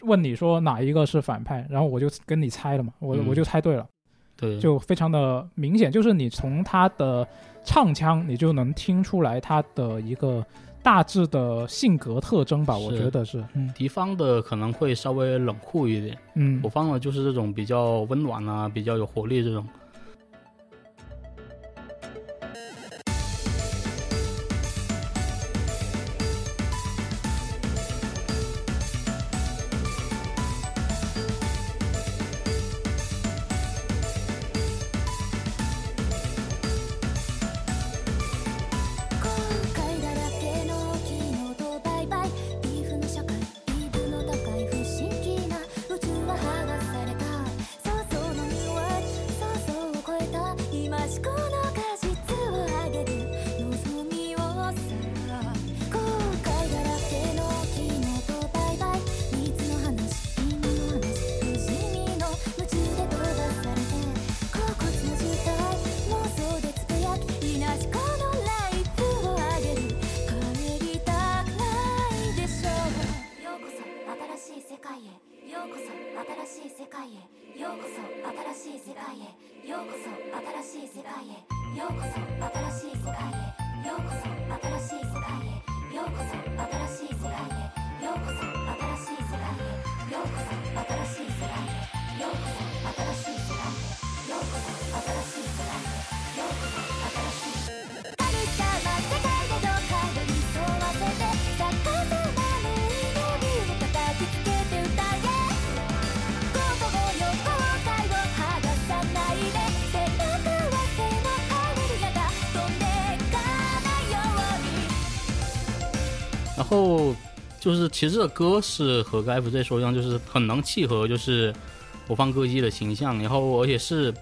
Speaker 1: 问你说哪一个是反派，然后我就跟你猜了嘛，我、
Speaker 3: 嗯。
Speaker 1: 我就猜对了，
Speaker 3: 对，
Speaker 1: 就非常的明显，就是你从他的唱腔，你就能听出来他的一个大致的性格特征吧，我觉得是，嗯。
Speaker 3: 敌方的可能会稍微冷酷一点，
Speaker 1: 嗯。
Speaker 3: 我方的就是这种比较温暖啊，比较有活力这种。
Speaker 5: 新しい世界へようこそ新しい世界へようこそ新しい世界へようこそ新しい世界へようこそ新しい世界へようこそ新しい世界へようこそ新しい世界へようこそ新しい世界へようこそ新しい世界へようこそ新しい世界へようこそ
Speaker 3: 然后就是其实这歌是和跟 FJ 说一样，就是很能契合就是我方歌姬的形象，然后而且是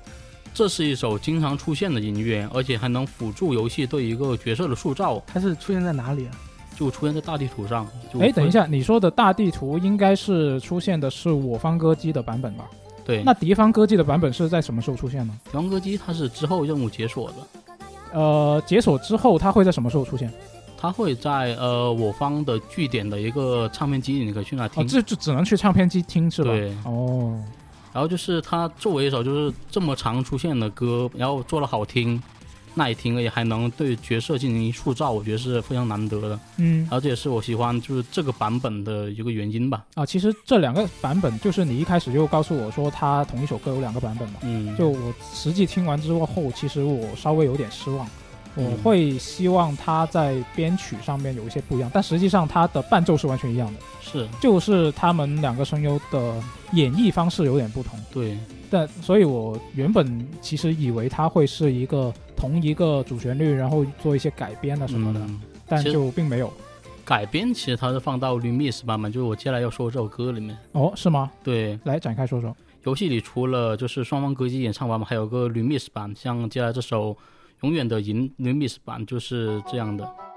Speaker 3: 这是一首经常出现的音乐，而且还能辅助游戏对一个角色的塑造，
Speaker 2: 它是出现在哪里啊？
Speaker 3: 就出现在大地图上。
Speaker 1: 哎，等一，下，你说的大地图应该是出现的是我方歌姬的版本吧？
Speaker 3: 对，
Speaker 1: 那敌方歌姬的版本是在什么时候出现呢？
Speaker 3: 敌方歌姬它是之后任务解锁的，
Speaker 1: 呃，解锁之后它会在什么时候出现？
Speaker 3: 它会在呃我方的据点的一个唱片机里，你可以去那听。
Speaker 1: 哦，这就只能去唱片机听是吧？
Speaker 3: 对
Speaker 1: 哦，
Speaker 3: 然后就是它作为一首就是这么常出现的歌，然后做的好听、耐听，而且还能对角色进行塑造，我觉得是非常难得的。
Speaker 1: 嗯
Speaker 3: 然后这也是我喜欢就是这个版本的一个原因吧。
Speaker 1: 啊，其实这两个版本就是你一开始就告诉我说它同一首歌有两个版本嘛。
Speaker 3: 嗯，
Speaker 1: 就我实际听完之后，其实我稍微有点失望。我
Speaker 3: 嗯
Speaker 1: 会希望它在编曲上面有一些不一样，但实际上它的伴奏是完全一样的，
Speaker 3: 是
Speaker 1: 就是他们两个声优的演绎方式有点不同。
Speaker 3: 对，
Speaker 1: 但所以，我原本其实以为它会是一个同一个主旋律，然后做一些改编的什么的，
Speaker 3: 嗯，
Speaker 1: 但就并没有。
Speaker 3: 改编其实它是放到 remix 版本，就是我接下来要说的这首歌里面。
Speaker 1: 哦，是吗？
Speaker 3: 对，
Speaker 1: 来展开说说。
Speaker 3: 游戏里除了就是双方歌姬演唱版本，还有个 remix 版，像接下来这首《永远的银》remix 版就是这样的。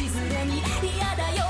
Speaker 5: し
Speaker 6: ずに嫌だよ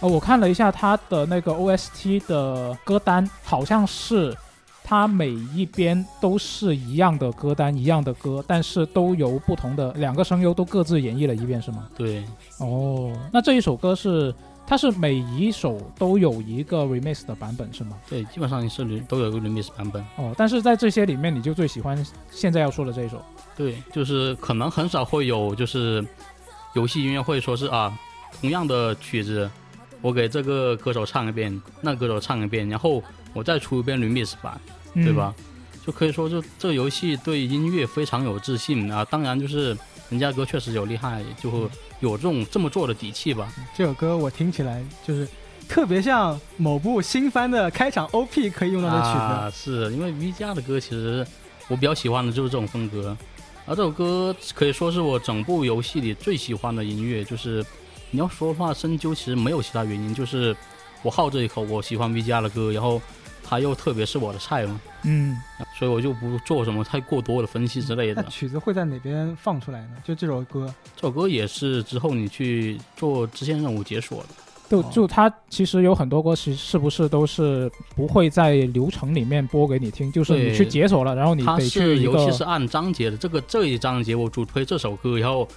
Speaker 1: 呃，我看了一下他的那个 OST 的歌单，好像是它每一边都是一样的歌单，一样的歌，但是都由不同的两个声优都各自演绎了一遍，是吗？
Speaker 3: 对，
Speaker 1: 哦，那这一首歌是它是每一首都有一个 remix 的版本是吗？
Speaker 3: 对，基本上是都有一个 remix 版本。
Speaker 1: 哦，但是在这些里面，你就最喜欢现在要说的这一首。
Speaker 3: 对，就是可能很少会有就是游戏音乐会说是啊，同样的曲子，我给这个歌手唱一遍，那歌手唱一遍，然后我再出一遍 remix 版，
Speaker 1: 嗯
Speaker 3: 对吧？就可以说就这个游戏对音乐非常有自信啊。当然就是人家歌确实有厉害，就会有这种这么做的底气吧。
Speaker 2: 这首歌我听起来就是特别像某部新番的开场 OP 可以用到的曲子。
Speaker 3: 啊，是因为 V 家的歌其实我比较喜欢的就是这种风格，而这首歌可以说是我整部游戏里最喜欢的音乐。就是你要说的话，深究其实没有其他原因，就是我好这一口，我喜欢 V G R 的歌，然后他又特别是我的菜嘛，
Speaker 1: 嗯，
Speaker 3: 所以我就不做什么太过多的分析之类
Speaker 2: 那
Speaker 3: 的。
Speaker 2: 曲子会在哪边放出来呢？就这首歌，
Speaker 3: 这首歌也是之后你去做支线任务解锁的。
Speaker 1: 就
Speaker 2: 哦
Speaker 1: 就它其实有很多歌，其实是不是都是不会在流程里面播给你听，就是你去解锁了，然后你
Speaker 3: 它
Speaker 1: 得去一
Speaker 3: 是游戏
Speaker 1: 个
Speaker 3: 是按章节的，这个这一章节我主推这首歌，然后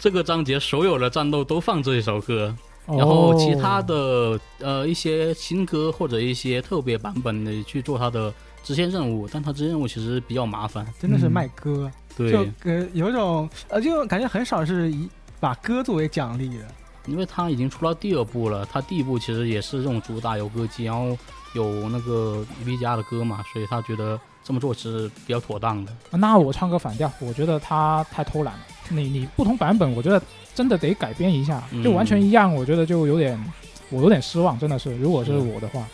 Speaker 3: 这个章节所有的战斗都放这一首歌。然后其他
Speaker 1: 哦
Speaker 3: 的呃一些新歌或者一些特别版本的去做它的支线任务，但它支线任务其实比较麻烦。
Speaker 2: 真的是
Speaker 1: 嗯
Speaker 2: 卖歌，
Speaker 3: 对，
Speaker 2: 就呃有一种呃就感觉很少是以把歌作为奖励的。
Speaker 3: 因为它已经出到第二部了，它第一部其实也是这种主打有歌姬，然后有那个 V 家的歌嘛，所以他觉得这么做是比较妥当的。
Speaker 1: 那我唱个反调，我觉得他太偷懒了。你你不同版本，我觉得真的得改编一下，
Speaker 3: 嗯
Speaker 1: 就完全一样，我觉得就有点我有点失望，真的是。如果是
Speaker 3: 嗯
Speaker 1: 我的话，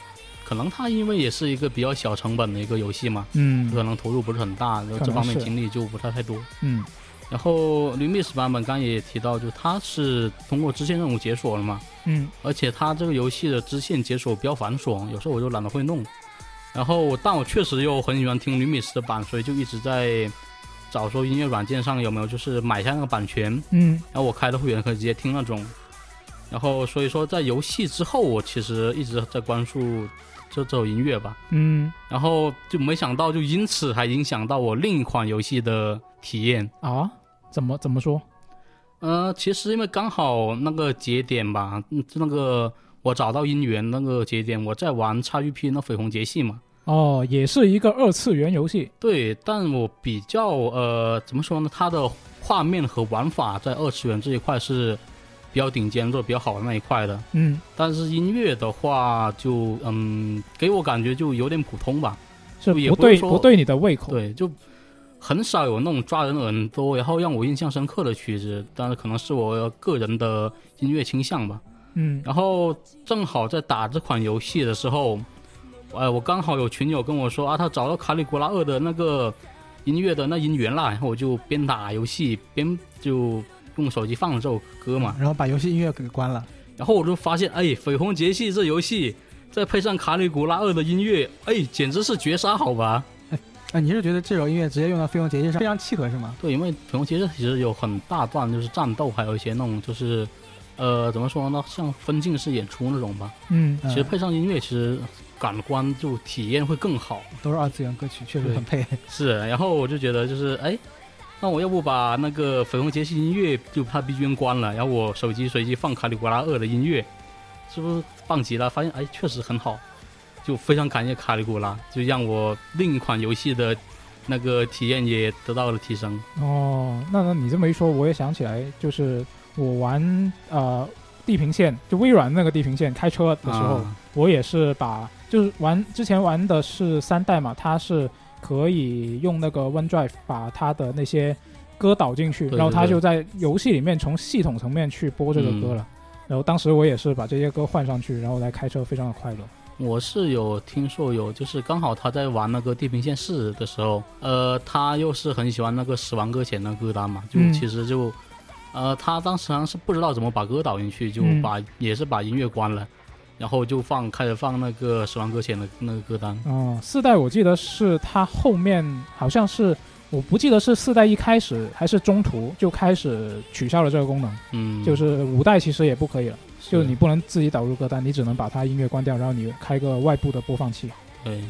Speaker 3: 可能他因为也是一个比较小成本的一个游戏嘛，
Speaker 1: 嗯
Speaker 3: 可能投入不是很大，然后这方面精力就不太太多。
Speaker 1: 嗯
Speaker 3: 然后 Remix 版本刚刚也提到，就它是通过支线任务解锁了嘛，
Speaker 1: 嗯
Speaker 3: 而且它这个游戏的支线解锁比较繁琐，有时候我就懒得会弄。然后，但我确实又很喜欢听 Remix 的版，所以就一直在找说音乐软件上有没有就是买下那个版权，
Speaker 1: 嗯
Speaker 3: 然后我开的会员可以直接听那种。然后所以说在游戏之后，我其实一直在关注这这首音乐吧。
Speaker 1: 嗯
Speaker 3: 然后就没想到，就因此还影响到我另一款游戏的体验。
Speaker 1: 啊，怎么怎么说？
Speaker 3: 呃，其实因为刚好那个节点吧，嗯那个我找到姻缘那个节点，我在玩 XGP 那绯红节系嘛。
Speaker 1: 哦，也是一个二次元游戏。
Speaker 3: 对，但我比较呃，怎么说呢？它的画面和玩法在二次元这一块是比较顶尖、做得比较好的那一块的。
Speaker 1: 嗯，
Speaker 3: 但是音乐的话就，嗯，给我感觉就有点普通吧。
Speaker 1: 是
Speaker 3: 也
Speaker 1: 不对
Speaker 3: 不
Speaker 1: 不对你的胃口。
Speaker 3: 对，就很少有那种抓人耳朵，然后让我印象深刻的曲子。但是可能是我个人的音乐倾向吧。
Speaker 1: 嗯
Speaker 3: 然后正好在打这款游戏的时候，呃，我刚好有群友跟我说啊，他找到卡里古拉二的那个音乐的那音源啦，然后我就边打游戏边就用手机放了这首歌嘛，
Speaker 2: 然后把游戏音乐给关了。
Speaker 3: 然后我就发现，哎，绯红节气这游戏再配上卡里古拉二的音乐，哎，简直是绝杀，好吧？
Speaker 2: 啊，[LAUGHS] 你是觉得这首音乐直接用到绯红节气上非常契合是吗？
Speaker 3: 对，因为绯红节气其实有很大段就是战斗，还有一些那种就是，呃，怎么说呢，像分镜式演出那种吧。
Speaker 1: 嗯
Speaker 2: 嗯
Speaker 3: 其实配上音乐，其实感官就体验会更好。
Speaker 2: 都是二次元歌曲，确实很配。
Speaker 3: 是，然后我就觉得就是，哎，那我要不把那个绯红杰西音乐就怕 BGM 关了，然后我手机随机放卡里古拉二的音乐，是不是棒极了？发现哎，确实很好，就非常感谢卡里古拉，就让我另一款游戏的那个体验也得到了提升。
Speaker 1: 哦，那那你这么一说，我也想起来，就是我玩呃地平线，就微软那个地平线开车的时候，
Speaker 3: 啊
Speaker 1: 我也是把就是玩之前玩的是三代嘛，它是可以用那个 OneDrive 把它的那些歌导进去，
Speaker 3: 对对对
Speaker 1: 然后它就在游戏里面从系统层面去播这个歌了。然后当时我也是把这些歌换上去，然后来开车，非常的快乐。
Speaker 3: 我是有听说有，就是刚好他在玩那个《地平线四》的时候，呃，他又是很喜欢那个《死亡搁浅》的歌单嘛，就
Speaker 1: 嗯
Speaker 3: 其实就，呃，他当时好像是不知道怎么把歌导进去，就
Speaker 1: 嗯
Speaker 3: 把、也是把音乐关了，然后就放开始放那个《死亡搁浅》的那个歌单。
Speaker 1: 哦，四代我记得是他后面好像是我不记得是四代一开始还是中途就开始取消了这个功能，
Speaker 3: 嗯，
Speaker 1: 就是五代其实也不可以了，就是你不能自己导入歌单，你只能把它音乐关掉，然后你开个外部的播放器。
Speaker 3: 对。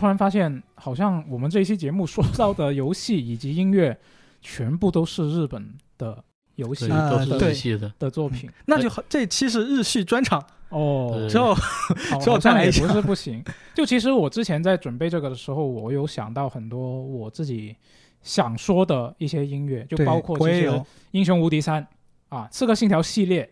Speaker 1: 突然发现，好像我们这一期节目说到的游戏以及音乐，全部都是日本的游戏，
Speaker 2: 啊
Speaker 3: 都是
Speaker 2: 对
Speaker 3: 日系的。
Speaker 1: 的作品。
Speaker 2: 那就好，这期是日系专场，
Speaker 1: 哦，
Speaker 3: 对
Speaker 2: 之后
Speaker 1: 好
Speaker 2: 之后
Speaker 1: 好像也
Speaker 2: 再来也
Speaker 1: 不是不行。就其实我之前在准备这个的时候，我有想到很多我自己想说的一些音乐，就包括其实《
Speaker 2: 我也有，
Speaker 1: 英雄无敌三》啊，《刺客信条》系列，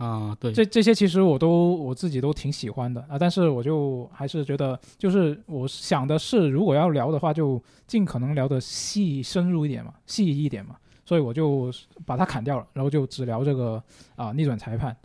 Speaker 3: 啊，对，
Speaker 1: 这这些其实我都我自己都挺喜欢的啊，但是我就还是觉得，就是我想的是，如果要聊的话，就尽可能聊的细深入一点嘛，细一点嘛，所以我就把它砍掉了，然后就只聊这个啊逆转裁判。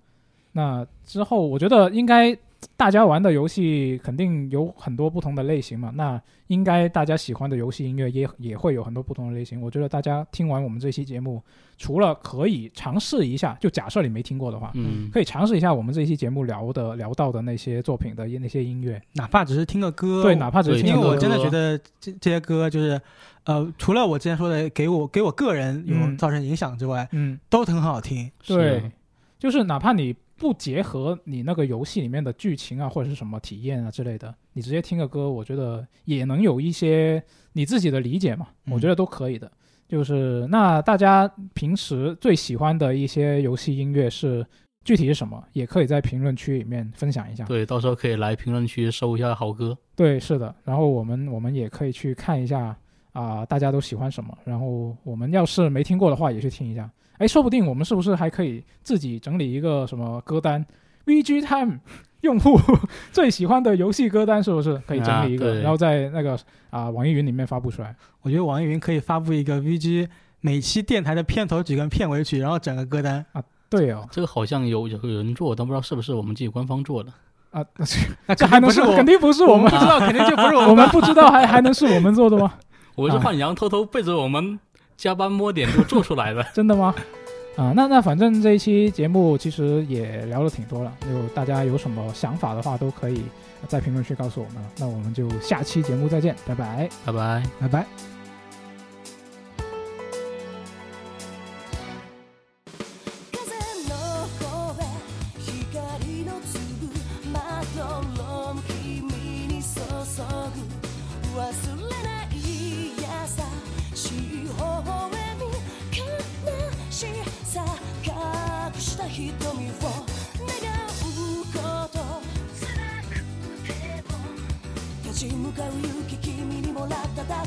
Speaker 1: 那之后，我觉得应该大家玩的游戏肯定有很多不同的类型嘛，那应该大家喜欢的游戏音乐也也会有很多不同的类型。我觉得大家听完我们这期节目，除了可以尝试一下，就假设你没听过的话，
Speaker 3: 嗯，
Speaker 1: 可以尝试一下我们这一期节目聊的聊到的那些作品的那些音乐，
Speaker 2: 哪怕只是听个歌，
Speaker 1: 对，哪怕只是听个歌。
Speaker 2: 因为我真的觉得这这些歌就是，呃，除了我之前说的给我给我个人有
Speaker 1: 嗯。
Speaker 2: 造成影响之外，
Speaker 1: 嗯，
Speaker 2: 都很好听。
Speaker 1: 对，就是哪怕你不结合你那个游戏里面的剧情啊，或者是什么体验啊之类的，你直接听个歌，我觉得也能有一些你自己的理解嘛，
Speaker 2: 嗯
Speaker 1: 我觉得都可以的。就是那大家平时最喜欢的一些游戏音乐是具体是什么，也可以在评论区里面分享一下。
Speaker 3: 对，到时候可以来评论区搜一下好歌。
Speaker 1: 对，是的。然后我们我们也可以去看一下啊、大家都喜欢什么。然后我们要是没听过的话，也去听一下。哎，说不定我们是不是还可以自己整理一个什么歌单？VG Time [LAUGHS] 用户 [LAUGHS] 最喜欢的游戏歌单是不是可以整理一个，
Speaker 3: 啊
Speaker 1: 然后在那个啊、网易云里面发布出来？
Speaker 2: 我觉得网易云可以发布一个 VG 每期电台的片头曲跟片尾曲，然后整个歌单啊。
Speaker 1: 对哦，
Speaker 3: 这个好像有有人做，但不知道是不是我们自己官方做的。
Speaker 1: 啊，
Speaker 2: 那 [LAUGHS]
Speaker 1: 这还能
Speaker 2: 是我，
Speaker 1: 肯定不是我们
Speaker 2: 不知道，肯定就不是我
Speaker 1: 我们
Speaker 2: 们。
Speaker 1: 不知道还还能是我们做的吗？
Speaker 3: 我是幻想偷偷背着我们加班摸点都做出来了 [LAUGHS]
Speaker 1: 真的吗？啊那那反正这一期节目其实也聊了挺多了就大家有什么想法的话都可以在评论区告诉我们那我们就下期节目再见拜拜。
Speaker 3: 拜拜。
Speaker 2: 拜拜。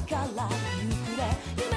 Speaker 6: から行くれ。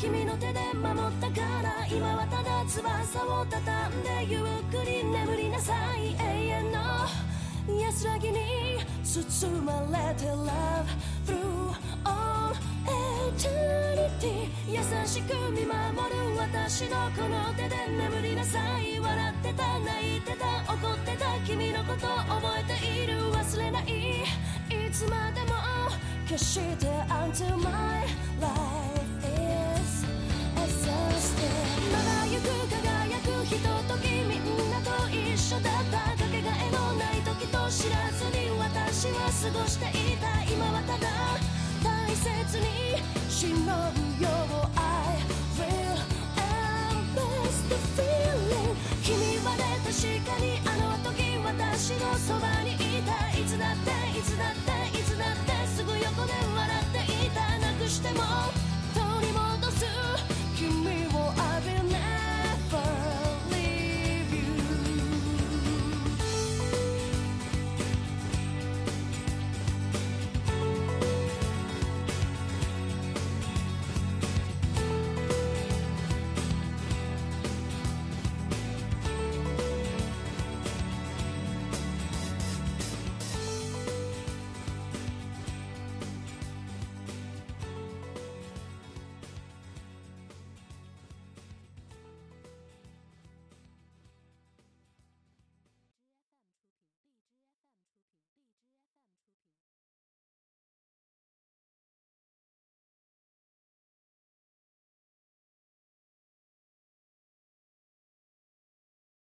Speaker 6: 君の手で守ったから今はただ翼を畳んでゆっくり眠りなさい永遠の安らぎに包まれて Love through all eternity 優しく見守る私のこの手で眠りなさい笑ってた泣いてた